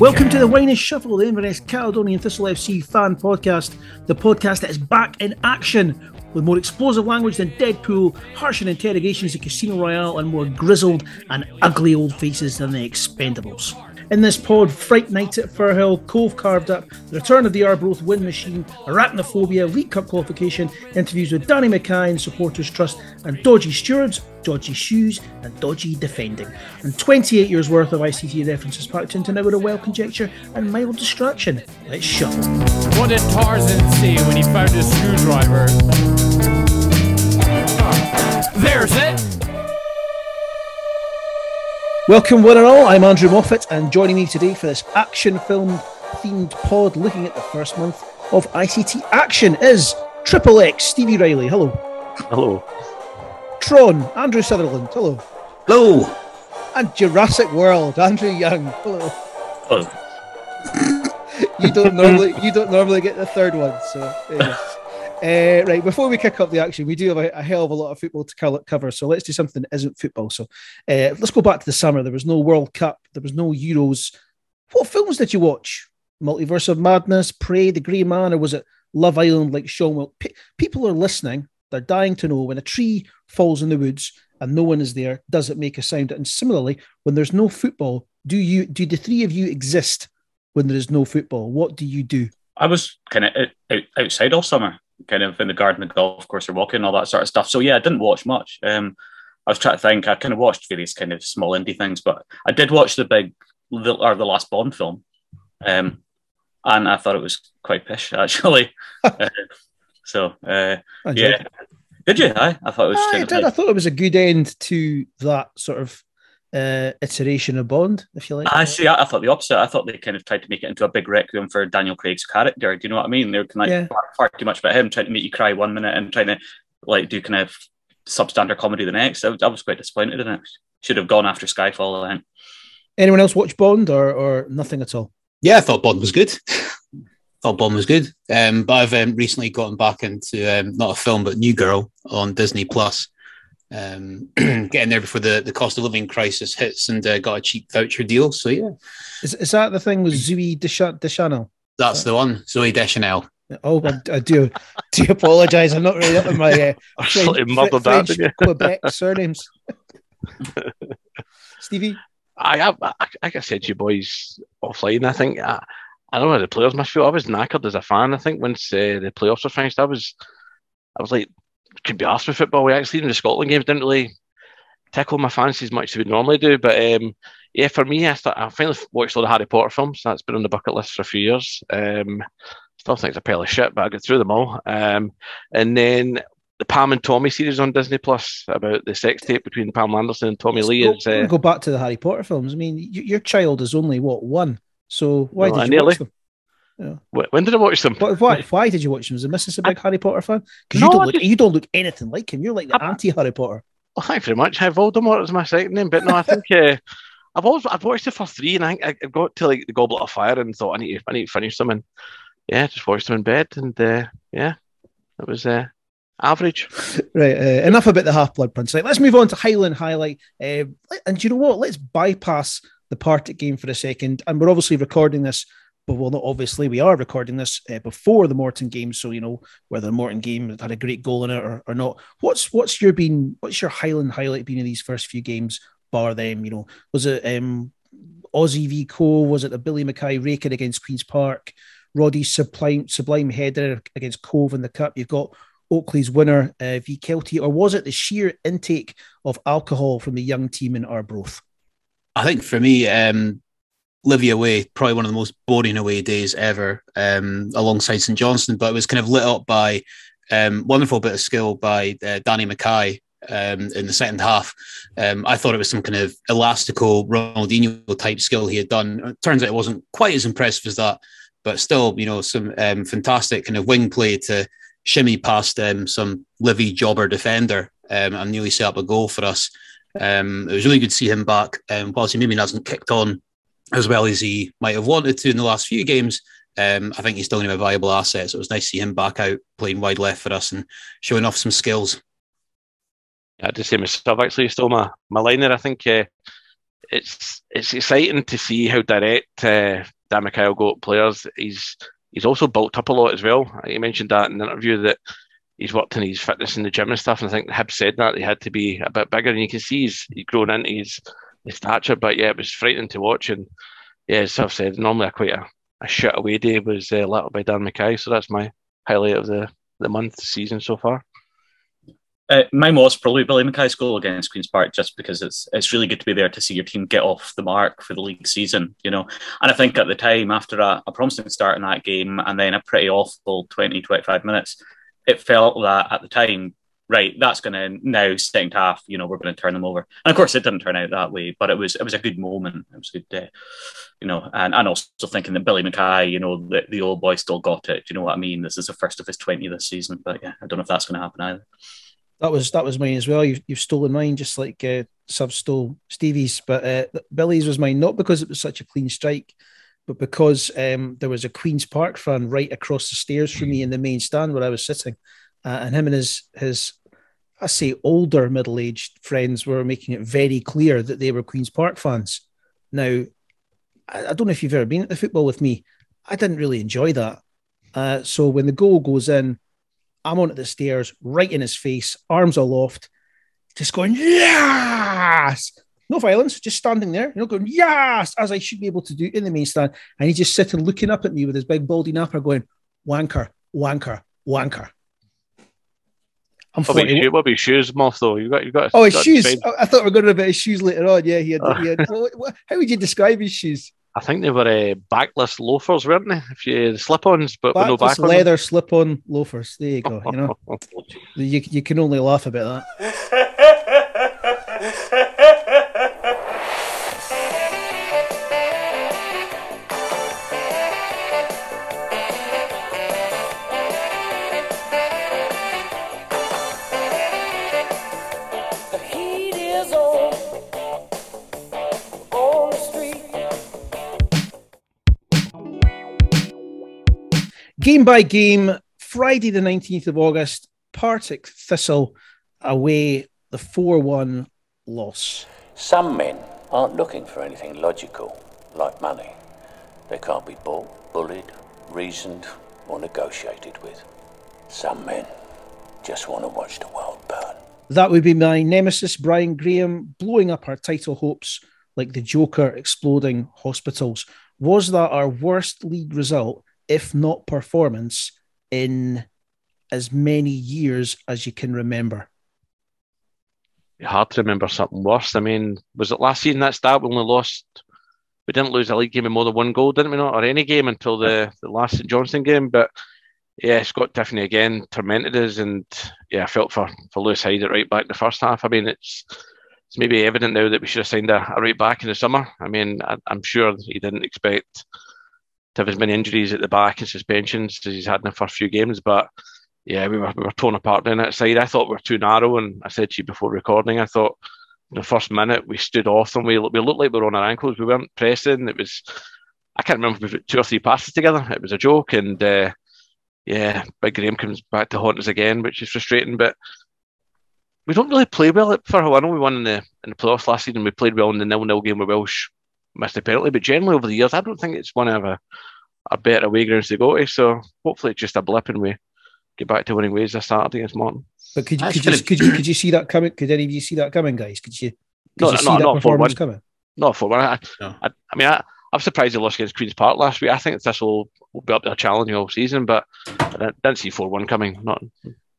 Welcome to the Winest Shuffle, the Inverness Caledonian Thistle FC fan podcast, the podcast that is back in action with more explosive language than Deadpool, harsher interrogations at Casino Royale, and more grizzled and ugly old faces than the Expendables. In this pod, Fright Night at Firhill, Cove Carved Up, The Return of the Arbroath Wind Machine, Arachnophobia, League Cup Qualification, interviews with Danny Mackay and Supporters Trust, and Dodgy Stewards, Dodgy Shoes, and Dodgy Defending. And 28 years worth of ICT references packed into an hour of well conjecture and mild distraction. Let's shuffle. What did Tarzan see when he found his screwdriver? There's it. Welcome, one and all. I'm Andrew Moffat, and joining me today for this action film themed pod looking at the first month of ICT Action is Triple X Stevie Riley. Hello. Hello. Tron Andrew Sutherland. Hello. Hello. And Jurassic World Andrew Young. Hello. Oh, You don't normally you don't normally get the third one, so yes. Uh, right, before we kick up the action, we do have a, a hell of a lot of football to cover, so let's do something that isn't football. So uh, let's go back to the summer. There was no World Cup, there was no Euros. What films did you watch? Multiverse of Madness, Prey, The Grey Man, or was it Love Island like Sean? Pe- people are listening, they're dying to know when a tree falls in the woods and no one is there, does it make a sound? And similarly, when there's no football, do you do the three of you exist when there is no football? What do you do? I was kind of out, out, outside all summer, kind of in the garden, the golf course, or walking, all that sort of stuff. So yeah, I didn't watch much. Um, I was trying to think. I kind of watched various kind of small indie things, but I did watch the big the, or the last Bond film, um, and I thought it was quite pish actually. uh, so uh, yeah, did you? I, I thought it was. I did. I thought it was a good end to that sort of uh, iteration of Bond, if you like. I see. I, I thought the opposite. I thought they kind of tried to make it into a big requiem for Daniel Craig's character. Do you know what I mean? They were kind of like Yeah. far, far too much about him, trying to make you cry one minute and trying to like do kind of substandard comedy the next. I, was- I was quite disappointed in it. Should have gone after Skyfall. I think. Anyone else watch Bond or or nothing at all? Yeah, I thought Bond was good. thought Bond was good. Um, but I've um, recently gotten back into um, not a film, but New Girl on Disney Plus. Um, getting there before the, the cost of living crisis hits and uh, got a cheap voucher deal. So yeah, Is, is that the thing with Zooey Deschanel? Deschanel? that's the one. Zoe Deschanel. Oh, I, I do do apologise. I'm not really up in my uh, Absolutely French, muddled that, French didn't you? Quebec surnames. Stevie, I, have. I, like I said to you boys offline, I think I, I don't know how the players must feel. I was knackered as a fan. I think once uh, the playoffs were finished, I was, I was like, could be asked with football. We actually in the Scotland games didn't really tickle my fancy as much as we normally do. But um, yeah, for me, I start, I finally watched all the Harry Potter films. That's been on the bucket list for a few years. Um, still think it's a pile of shit, but I got through them all. Um, and then the Pam and Tommy series on Disney Plus about the sex tape between Pam Anderson and Tommy Lee go, is. Uh, go back to the Harry Potter films. I mean, y- your child is only what one, so why No, did you nearly- watch them? Wh- when did I watch them? Why, why, why did you watch them? Was the Mrs. a big Harry Potter fan? Because No, you don't look just- you don't look anything like him. You're like the anti Harry Potter. Well, thanks very much. Hi, Voldemort is my second name, but no, I think uh, I've always I've watched the first three, and I, I got to like the Goblet of Fire and thought I need to I need to finish them, and yeah, just watched them in bed, and uh, yeah, it was uh, average. Right. Uh, enough about the Half Blood Prince. Right, let's move on to Highland Highlight. Uh, and you know what? Let's bypass the Partick game for a second. And we're obviously recording this, but well, not obviously, we are recording this uh, before the Morton game. So you know whether the Morton game had a great goal in it or, or not. What's what's your been? What's your Highland highlight been in these first few games? Bar them, you know, was it um, Aussie v Co? Was it the Billy Mackay raking against Queens Park? Roddy's sublime sublime header against Cove in the cup. You've got Oakley's winner uh, v Kelty, or was it the sheer intake of alcohol from the young team in Arbroath? I think for me, um, Livy away, probably one of the most boring away days ever, um, alongside St Johnstone. But it was kind of lit up by um, wonderful bit of skill by uh, Danny Mackay um, in the second half. Um, I thought it was some kind of elastical Ronaldinho type skill he had done. It turns out it wasn't quite as impressive as that, but still, you know, some um, fantastic kind of wing play to shimmy past um, some Livy jobber defender and nearly set up a goal for us. It was really good to see him back. Um, whilst he maybe hasn't kicked on as well as he might have wanted to in the last few games, um, I think he's still going to be a viable asset. So it was nice to see him back out playing wide left for us and showing off some skills. I had to say myself, actually, still my, my liner. I think uh, it's it's exciting to see how direct uh, Dan McKay go at players. He's he's also bulked up a lot as well. He mentioned that in an interview that he's worked on his fitness in the gym and stuff. And I think Hib said that he had to be a bit bigger, and you can see he's, he's grown into his, stature. But yeah, it was frightening to watch. And yeah, as I've said, normally a quite a, a shit away day was uh, lit up by Dan McKay. So that's my highlight of the, the month season so far. Uh, mine was probably Billy McKay's goal against Queens Park, just because it's it's really good to be there to see your team get off the mark for the league season, you know. And I think at the time, after a, a promising start in that game and then a pretty awful 20, 25 minutes, it felt that at the time, right, that's going to now second half, you know, we're going to turn them over. And of course, it didn't turn out that way, but it was it was a good moment. It was a good day, you know. And, and also thinking that Billy Mackay, you know, the, the old boy still got it. Do you know what I mean? This is the first of his 20 this season, but yeah, I don't know if that's going to happen either. That was that was mine as well. You've, you've stolen mine, just like uh, Suv stole Stevie's. But uh, Billy's was mine not because it was such a clean strike, but because um, there was a Queens Park fan right across the stairs from me in the main stand where I was sitting, uh, and him and his his I say older middle aged friends were making it very clear that they were Queens Park fans. Now, I, I don't know if you've ever been at the football with me. I didn't really enjoy that. Uh, so when the goal goes in, I'm on the stairs, right in his face, arms aloft, just going, yes! No violence, just standing there, you know, going, yes, as I should be able to do in the main stand. And he's just sitting looking up at me with his big baldy napper going, wanker, wanker, wanker. I'm what about, shoe, what about shoes, Moff, though? You got, you got. Oh, his shoes. I, thought we are going to about his shoes later on. Yeah, he had. He had how would you describe his shoes? I think they were uh, backless loafers, weren't they? If you slip-ons, but backless with no back leather slip-on loafers. There you go. You know, you you can only laugh about that. Game by game, Friday, the 19th of August, Partick Thistle away, the 4 1 loss. Some men aren't looking for anything logical, like money. They can't be bought, bullied, reasoned, or negotiated with. Some men just want to watch the world burn. That would be my nemesis, Brian Graham, blowing up our title hopes like the Joker exploding hospitals. Was that our worst league result if not performance, in as many years as you can remember? Hard to remember something worse. I mean, was it last season that start we only lost? We didn't lose a league game with more than one goal, didn't we? Not or any game until the, the last St Johnstone game. But yeah, Scott Tiffoney again tormented us, and yeah, I felt for for Lewis Hyde at right back in the first half. I mean, it's it's maybe evident now that we should have signed a, a right back in the summer. I mean, I, am sure he didn't expect to have as many injuries at the back and suspensions as he's had in the first few games. But yeah, we were, we were torn apart down that side. I thought we were too narrow, and I said to you before recording, I thought the first minute we stood off and We we looked like we were on our ankles. We weren't pressing. It was I can't remember if we put two or three passes together. It was a joke, and uh, yeah, Big Graham comes back to haunt us again, which is frustrating. But we don't really play well at how I know we won in the in the playoffs last season. We played well in the nil nil game with Welsh missed a penalty. But generally over the years, I don't think it's one of a, a better away grounds to go to. So hopefully it's just a blip and we get back to winning ways this Saturday against Morton. But could you, could you, could you, could you see that coming? Could any of you see that coming, guys? Could you, could no, you see no, that performance coming? Not for one. I, no. I, I, mean, I, I'm surprised they lost against Queen's Park last week. I think this will, will be up to a challenge all season, but I didn't, didn't see 4 1 coming. Not,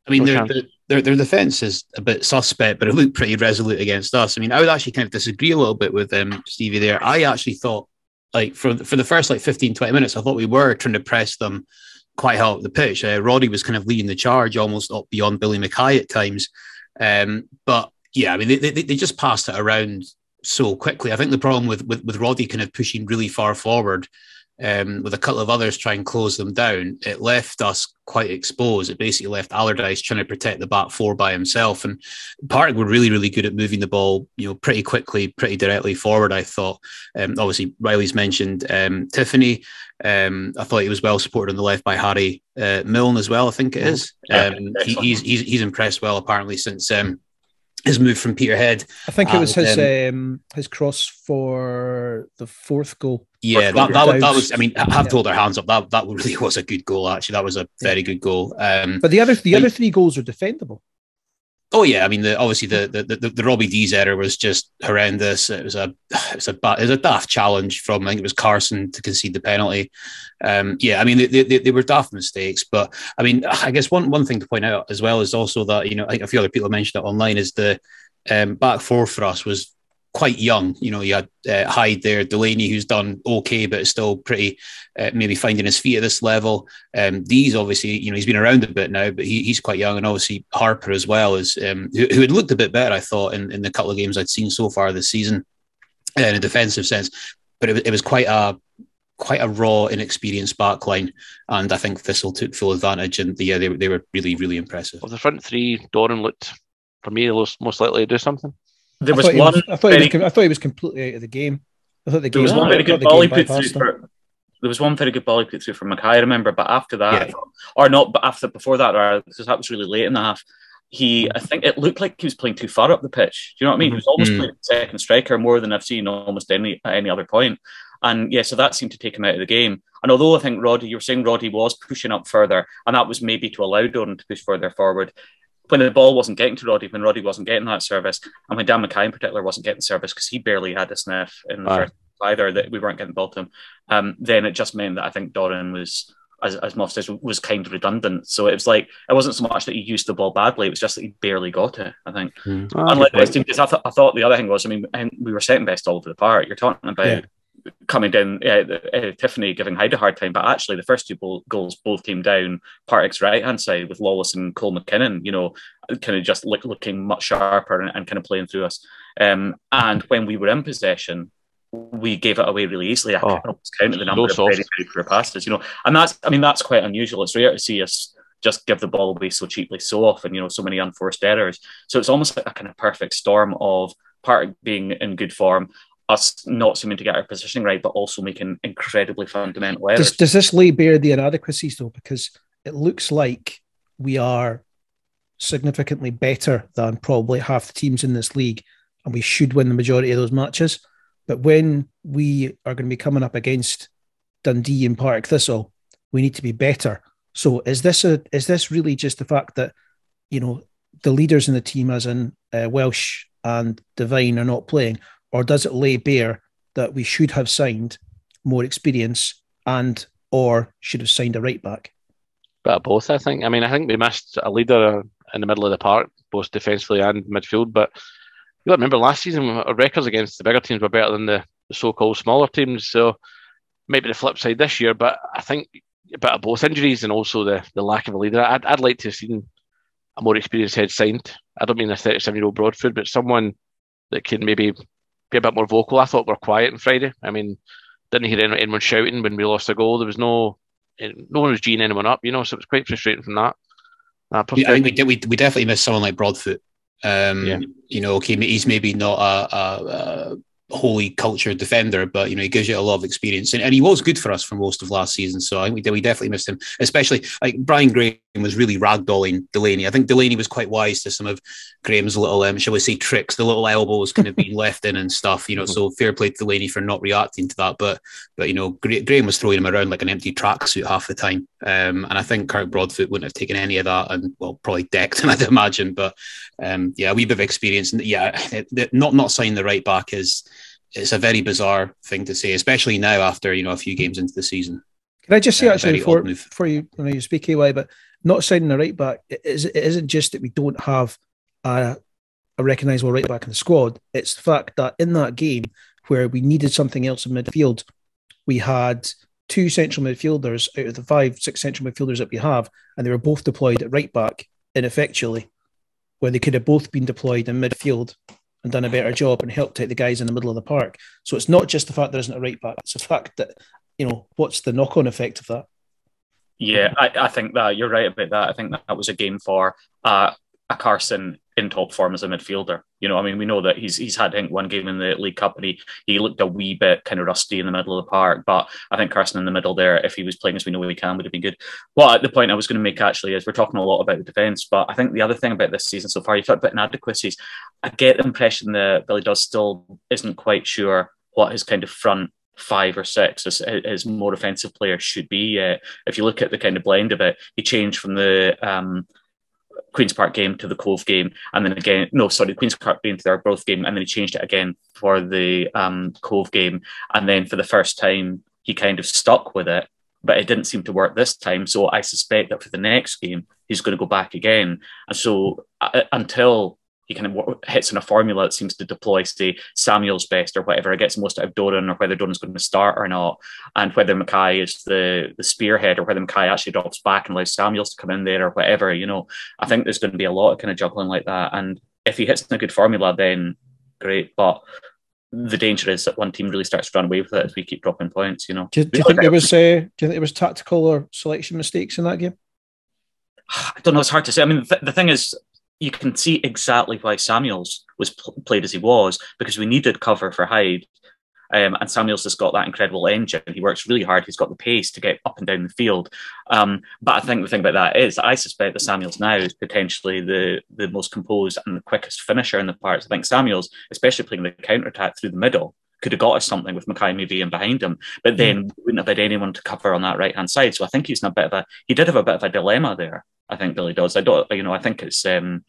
I mean, their, their, their defense is a bit suspect, but it looked pretty resolute against us. I mean, I would actually kind of disagree a little bit with um, Stevie there. I actually thought, like, for, for the first like 15, 20 minutes, I thought we were trying to press them quite high up the pitch. Uh, Roddy was kind of leading the charge almost up beyond Billy Mackay at times. Um, but yeah, I mean, they, they, they just passed it around so quickly. I think the problem with, with, with Roddy kind of pushing really far forward um, with a couple of others try and close them down, it left us quite exposed. It basically left Allardice trying to protect the back four by himself. And Partick were really, really good at moving the ball, you know, pretty quickly, pretty directly forward. I thought. Um, obviously, Riley's mentioned um, Tiffoney. Um, I thought he was well supported on the left by Harry uh, Milne as well. I think it is. Um, he, he's, he's he's impressed well apparently since um, his move from Peterhead. I think it was and, his um, um, his cross for the fourth goal. Yeah, that, that, that, was. I mean, I have yeah. to hold our hands up. That that really was a good goal. Actually, that was a very good goal. Um, but the other the but, other three goals are defendable. Oh yeah, I mean, the, obviously the, the the, the Robbie Deas error was just horrendous. It was a it was a it was a daft challenge from I think it was Carson to concede the penalty. Um, yeah, I mean they, they, they were daft mistakes, but I mean I guess one one thing to point out as well is also that you know I think a few other people mentioned it online is the um, back four for us was quite young. You know, you had uh, Hyde there, Delaney, who's done okay, but is still pretty uh, maybe finding his feet at this level. Um, Deas obviously, you know, he's been around a bit now, but he, he's quite young, and obviously Harper as well is um, who, who, had looked a bit better, I thought, in, in the couple of games I'd seen so far this season uh, in a defensive sense. But it, it was quite a quite a raw, inexperienced backline, and I think Thistle took full advantage. And yeah, they, they were really, really impressive. Of the front three, Doran looked for me most likely to do something. There was I one. Was, I, thought very, was, I thought he was completely out of the game. I thought the game there was one very good ball he put through. For, there was one very good ball he put through for McKay, I remember. But after that, yeah. or not, but after before that, or because that was really late in the half. He, I think it looked like he was playing too far up the pitch. Do you know what I mean? He was almost mm-hmm. playing second striker more than I've seen almost any at any other point. And yeah, so that seemed to take him out of the game. And although I think Roddy, you were saying Roddy was pushing up further, and that was maybe to allow Doran to push further forward, when the ball wasn't getting to Roddy, when Roddy wasn't getting that service, and when Dan McKay in particular wasn't getting service because he barely had a sniff in the first either that we weren't getting the ball to him, um, then it just meant that I think Doran was. As, as Moff says, was kind of redundant. So it was like it wasn't so much that he used the ball badly; it was just that he barely got it. I think. Mm. Oh, Unlike this team, because I, th- I thought the other thing was, I mean, we were setting best all over the park. You're talking about yeah coming down, uh, uh, Tiffoney giving Hyde a hard time, but actually the first two ball, goals both came down Partick's right hand side with Lawless and Cole McKinnon, you know, kind of just look, looking much sharper and, and, kind of playing through us. Um, and when we were in possession, we gave it away really easily. I oh, almost counted the number of very, very passes, you know, and that's, I mean, that's quite unusual. It's rare to see us just give the ball away so cheaply so often, you know, so many unforced errors. So it's almost like a kind of perfect storm of Partick being in good form us not seeming to get our positioning right, but also making incredibly fundamental errors. Does, does this lay bare the inadequacies though? Because it looks like we are significantly better than probably half the teams in this league, and we should win the majority of those matches. But when we are going to be coming up against Dundee and Park Thistle, we need to be better. So is this a is this really just the fact that you know the leaders in the team, as in uh, Welsh and Devine, are not playing, or does it lay bare that we should have signed more experience and or should have signed a right back? But both, I think. I mean, I think we missed a leader in the middle of the park, both defensively and midfield. But you remember last season, our records against the bigger teams were better than the, so-called smaller teams. So maybe the flip side this year. But I think a bit of both injuries and also the, the lack of a leader. I'd, I'd like to have seen a more experienced head signed. I don't mean a 37 year old Broadfoot, but someone that can maybe be a bit more vocal. I thought we are quiet on Friday. I mean, didn't hear anyone shouting when we lost a goal. There was no, no one was geeing anyone up, you know. So it was quite frustrating from that. that yeah, I think we, did, we we definitely missed someone like Broadfoot. Um, yeah. You know, okay, he's maybe not a, a, wholly cultured defender, but you know he gives you a lot of experience, and, and he was good for us for most of last season. So I think we, we definitely missed him, especially like Brian Graham was really ragdolling Delaney. I think Delaney was quite wise to some of Graham's little, um, shall we say, tricks, the little elbows kind of being left in and stuff. You know, so fair play to Delaney for not reacting to that. But but you know, Graham was throwing him around like an empty tracksuit half the time, um, and I think Kirk Broadfoot wouldn't have taken any of that, and well, probably decked him, I'd imagine. But um, yeah, a wee bit of experience, and yeah, not not signing the right back is it's a very bizarre thing to say, especially now after you know a few games into the season. Can I just say uh, actually before, before you when you speak AY, but not signing a right back, it, is, it isn't just that we don't have a, a recognisable right back in the squad. It's the fact that in that game where we needed something else in midfield, we had two central midfielders out of the five, six central midfielders that we have, and they were both deployed at right back ineffectually, where they could have both been deployed in midfield and done a better job and helped out the guys in the middle of the park. So it's not just the fact there isn't a right back; it's the fact that you know, what's the knock on effect of that? Yeah, I, I think that you're right about that. I think that, was a game for uh, a Carson in top form as a midfielder. You know, I mean, we know that he's he's had I think one game in the League Cup and he, he looked a wee bit kind of rusty in the middle of the park. But I think Carson in the middle there, if he was playing as we know he can, would have been good. But the point I was going to make actually is we're talking a lot about the defence, but I think the other thing about this season so far, you've talked about inadequacies. I get the impression that Billy Dodds still isn't quite sure what his kind of front five or six as, as more offensive players should be. Uh, if you look at the kind of blend of it, he changed from the um, Queen's Park game to the Cove game, and then again, no, sorry, the Queen's Park game to the Arbroath game, and then he changed it again for the um, Cove game, and then for the first time, he kind of stuck with it, but it didn't seem to work this time. So I suspect that for the next game, he's going to go back again, and so uh, until he kind of hits on a formula that seems to deploy, say, Samuel's best or whatever, it gets most out of Doran or whether Doran's going to start or not, and whether Mackay is the, the spearhead or whether Mackay actually drops back and allows Samuels to come in there or whatever, you know, I think there's going to be a lot of kind of juggling like that. And if he hits a good formula, then great. But the danger is that one team really starts to run away with it as we keep dropping points, you know. Do, do you think there was uh, do you think there was tactical or selection mistakes in that game? I don't know. It's hard to say. I mean, th- the thing is, you can see exactly why Samuels was pl- played as he was because we needed cover for Hyde. Um, and Samuels has got that incredible engine. He works really hard. He's got the pace to get up and down the field. Um, but I think the thing about that is, I suspect that Samuels now is potentially the the most composed and the quickest finisher in the parts. I think Samuels, especially playing the counter attack through the middle, could have got us something with Mackay maybe in behind him, but then mm. wouldn't have had anyone to cover on that right hand side. So I think he's in a bit of a he did have a bit of a dilemma there. I think Billy does. I don't, you know, I think it's, um,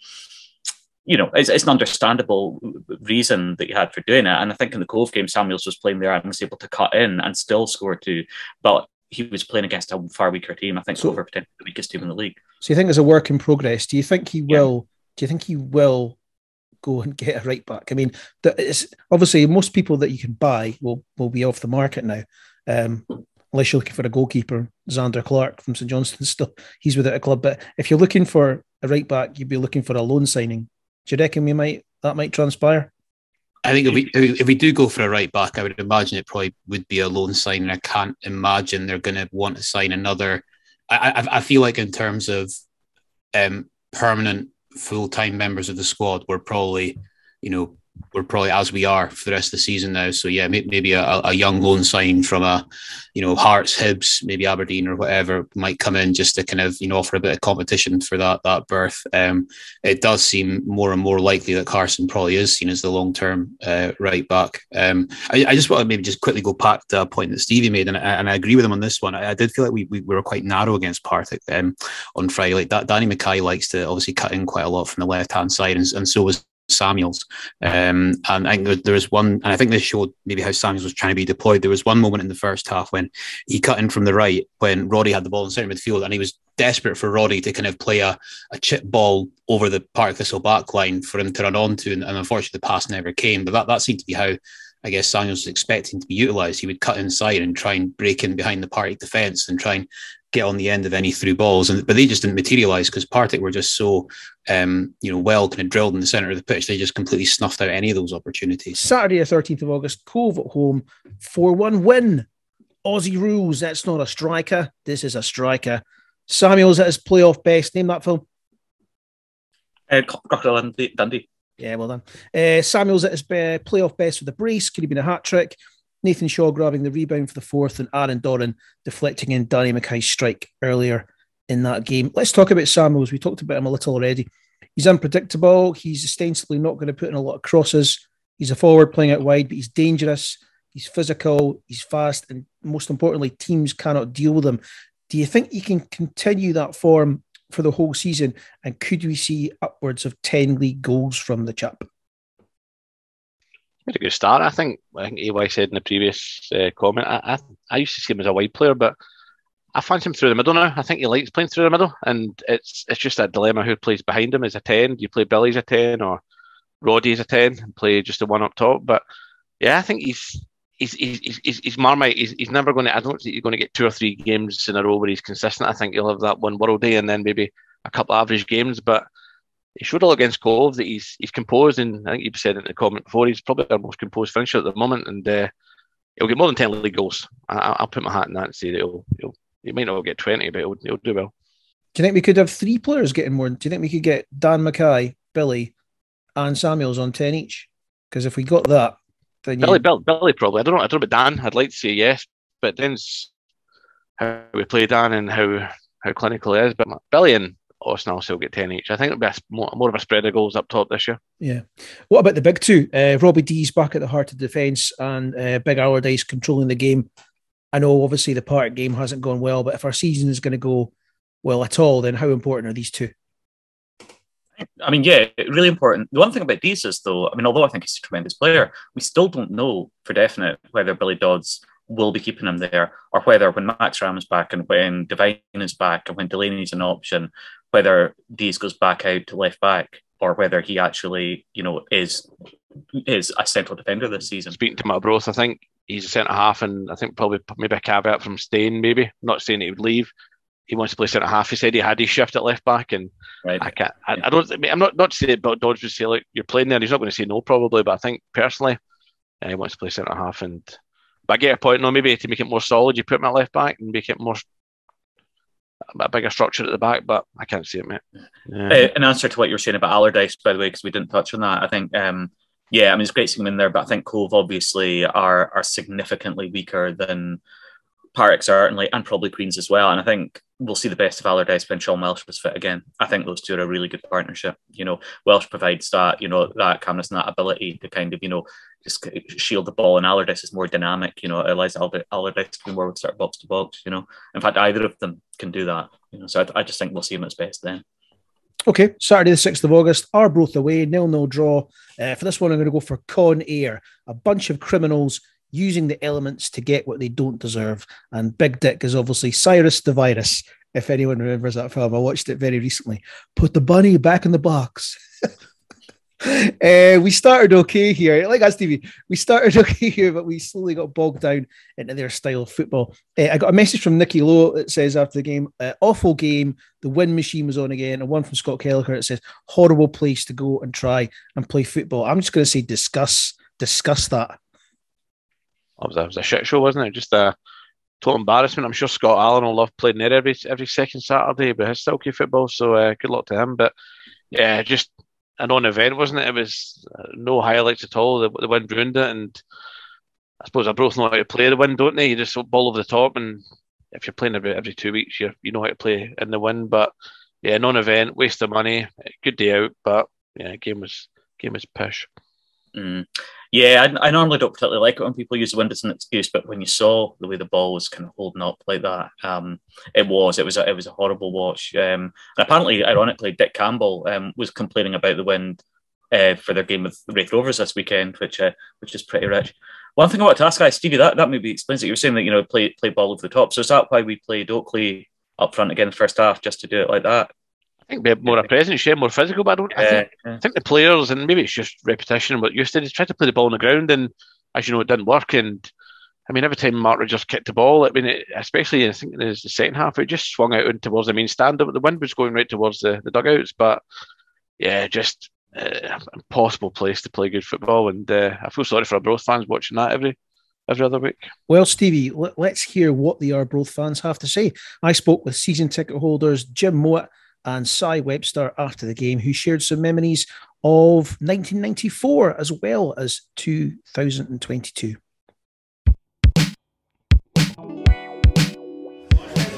you know, it's, it's an understandable reason that you had for doing it. And I think in the Cove game, Samuels was playing there and was able to cut in and still score two. But he was playing against a far weaker team. I think so, over potentially the weakest team in the league. So you think it's a work in progress? Do you think he will? Do you think he will go and get a right back? I mean, it's obviously most people that you can buy will will be off the market now. Um, unless you're looking for a goalkeeper, Zander Clark from St Johnstone, still he's without a club. But if you're looking for a right back, you'd be looking for a loan signing. Do you reckon we might that might transpire? I think if we if we do go for a right back, I would imagine it probably would be a loan signing. I can't imagine they're going to want to sign another. I, I, I feel like in terms of um, permanent full time members of the squad, we're probably you know we're probably as we are for the rest of the season now. So yeah, maybe a, a young loan sign from a, you know, Hearts, Hibs, maybe Aberdeen or whatever might come in just to kind of you know offer a bit of competition for that that berth. Um, it does seem more and more likely that Carson probably is seen as the long term uh, right back. Um, I, I, just want to maybe just quickly go back to a point that Stevie made, and I, and I agree with him on this one. I, I did feel like we, we, were quite narrow against Partick um, on Friday. Like that, Danny Mackay likes to obviously cut in quite a lot from the left hand side, and, and so was Samuels. Um, and I think there was one, and I think this showed maybe how Samuels was trying to be deployed. There was one moment in the first half when he cut in from the right when Roddy had the ball in centre midfield, and he was desperate for Roddy to kind of play a, a chip ball over the Partick Thistle back line for him to run onto, and, and unfortunately the pass never came. But that, that seemed to be how I guess Samuels was expecting to be utilised. He would cut inside and try and break in behind the Partick defence and try and get on the end of any through balls, and but they just didn't materialise because Partick were just so um, you know well kind of drilled in the centre of the pitch. They just completely snuffed out any of those opportunities. Saturday, the thirteenth of August, Cove at home, four one win. Aussie rules. That's not a striker. This is a striker. Samuel's at his playoff best. Name that film. Uh, Crocodile Dundee. Yeah, well done. Uh, Samuel's at his uh, playoff best with a brace. Could have been a hat trick. Nathan Shaw grabbing the rebound for the fourth, and Aaron Doran deflecting in Danny Mackay's strike earlier in that game. Let's talk about Samuels. We talked about him a little already. He's unpredictable. He's ostensibly not going to put in a lot of crosses. He's a forward playing out wide, but he's dangerous. He's physical. He's fast, and most importantly, teams cannot deal with him. Do you think he can continue that form for the whole season? And could we see upwards of ten league goals from the chap? Had a good start. I think. I think AY said in the previous uh, comment. I, I, I used to see him as a wide player, but I fancy him through the middle now. I think he likes playing through the middle, and it's it's just that dilemma: who plays behind him as a ten? Do you play Billy's a ten or Roddy's a ten and play just the one up top? But yeah, I think he's. He's, he's, he's, he's Marmite. He's, he's never going to. I don't think he's going to get two or three games in a row where he's consistent. I think he'll have that one world day and then maybe a couple average games. But he showed all against Cove that he's he's composed, and I think you said in the comment before he's probably our most composed finisher at the moment. And uh, he'll get more than ten league goals. I, will put my hat in that and say that he'll, he'll he might not get twenty, but he'll, he'll do well. Do you think we could have three players getting more? Do you think we could get Dan Mackay, Billy, and Samuels on ten each? Because if we got that, then Billy, Billy, Billy probably. I don't know. I don't know about Dan. I'd like to say yes, but then how we play Dan and how how clinical he is. But Billy and Austin still get 10 each. I think it'll be a, more, more of a spread of goals up top this year. Yeah. What about the big two? Uh, Robbie Deas back at the heart of defence and uh, Big Allardice controlling the game. I know obviously the part game hasn't gone well, but if our season is going to go well at all, then how important are these two? I mean, yeah, really important. The one thing about Deas is, though, I mean, although I think he's a tremendous player, we still don't know for definite whether Billy Dodds will be keeping him there, or whether when Max Ram is back and when Devine is back and when Delaney's an option, whether Deas goes back out to left back or whether he actually, you know, is is a central defender this season. Speaking to Matt Broth, I think he's a centre half, and I think probably maybe a caveat from staying. Maybe not saying he would leave. He wants to play centre half. He said he had his shift at left back, and right. I can't. I, I don't. I mean, I'm not not saying but Dodds would say like you're playing there. He's not going to say no probably, but I think personally, uh, he wants to play centre half. And but I get a point. No, maybe to make it more solid, you put my left back and make it more a bigger structure at the back, but I can't see it, mate. Yeah. Uh, in answer to what you were saying about Allardice, by the way, because we didn't touch on that, I think, um, yeah, I mean, it's great seeing him in there, but I think Cove obviously are are significantly weaker than Partick certainly, and probably Queens as well. And I think we'll see the best of Allardice when Sean Welsh was fit again. I think those two are a really good partnership. You know, Welsh provides that, you know, that calmness and that ability to kind of, you know, just shield the ball, and Allardice is more dynamic. You know, it allows Allardice to be more with sort of box to box. You know, in fact, either of them can do that. You know, so I, I just think we'll see him at his best then. Okay, Saturday the 6th of August, Arbroath away, nil nil draw. Uh, for this one, I'm going to go for Con Air, a bunch of criminals using the elements to get what they don't deserve. And Big Dick is obviously Cyrus the Virus, if anyone remembers that film. I watched it very recently. Put the bunny back in the box. uh, we started okay here. Like us, Stevie, we started okay here, but we slowly got bogged down into their style of football. Uh, I got a message from Nicky Lowe that says after the game, uh, awful game. The win machine was on again. And one from Scott Kelleher that says, horrible place to go and try and play football. I'm just going to say, discuss, discuss that. It was, a, it was a shit show, wasn't it? Just a total embarrassment. I'm sure Scott Allan will love playing there every every second Saturday, but his Silky football. So uh, good luck to him. But yeah, just a non-event, wasn't it? It was uh, no highlights at all. The, the wind ruined it, and I suppose I both know how to play the wind, don't they? You just ball over the top, and if you're playing every every two weeks, you you know how to play in the wind. But yeah, non-event, waste of money, good day out, but yeah, game was game was pish. Mm. Yeah, I, I, normally don't particularly like it when people use the wind as an excuse, but when you saw the way the ball was kind of holding up like that, um, it was it was a, it was a horrible watch. Um, and apparently, ironically, Dick Campbell um, was complaining about the wind uh, for their game with the Raith Rovers this weekend, which uh, which is pretty rich. One thing I want to ask, guys, Stevie, that, that maybe explains it. You were saying that you know play play ball over the top. So is that why we played Oakley up front again in the first half, just to do it like that? Think we have more a presence, yeah, more physical. But I don't. I, think, I think the players, and maybe it's just repetition, but used to try to play the ball on the ground, and as you know, it didn't work. And I mean, every time Mark just kicked the ball, I mean, it, especially I think in the second half, it just swung out towards the main stand. Up. The wind was going right towards the, the dugouts, but yeah, just uh, impossible place to play good football. And uh, I feel sorry for our Arbroath fans watching that every every other week. Well, Stevie, let's hear what the Arbroath fans have to say. I spoke with season ticket holders Jim Mowat and Sye Webster after the game, who shared some memories of 1994 as well as 2022.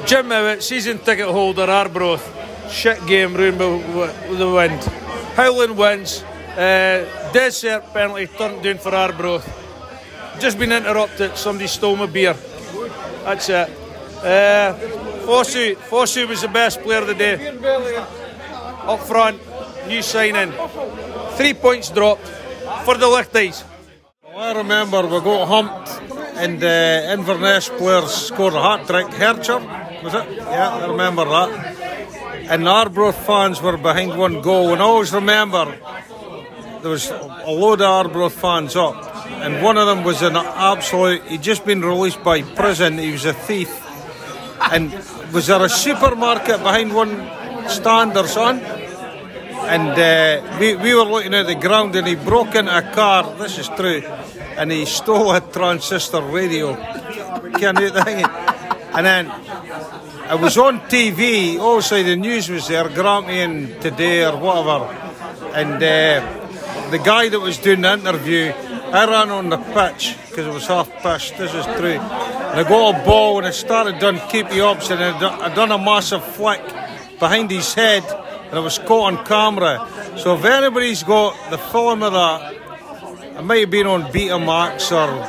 Jim Mowat, season ticket holder, Arbroath. Shit game ruined with the wind. Howling winds. Uh, desert penalty turned down for Arbroath. Just been interrupted. Somebody stole my beer. That's it. Uh, Fosu, Fosu was the best player of the day. Up front, new signing. Three points dropped for the Lichties. Well, I remember we got humped and the Inverness players scored a hat trick. Hercher, was it? Yeah, I remember that. And the Arbroath fans were behind one goal. And I always remember there was a load of Arbroath fans up. And one of them was an absolute, he'd just been released by prison. He was a thief and was there a supermarket behind one stand or something? And uh, we, we were looking at the ground and he broke into a car, this is true, and he stole a transistor radio. Can't do the thing. And then it was on TV. Also, the news was there, Grampian today or whatever. And uh, the guy that was doing the interview, I ran on the pitch because it was half pitch. This is three. And I got a ball and I started doing keepy ups and I done, I done a massive flick behind his head and it was caught on camera. So if anybody's got the film of that, it might have been on Betamax or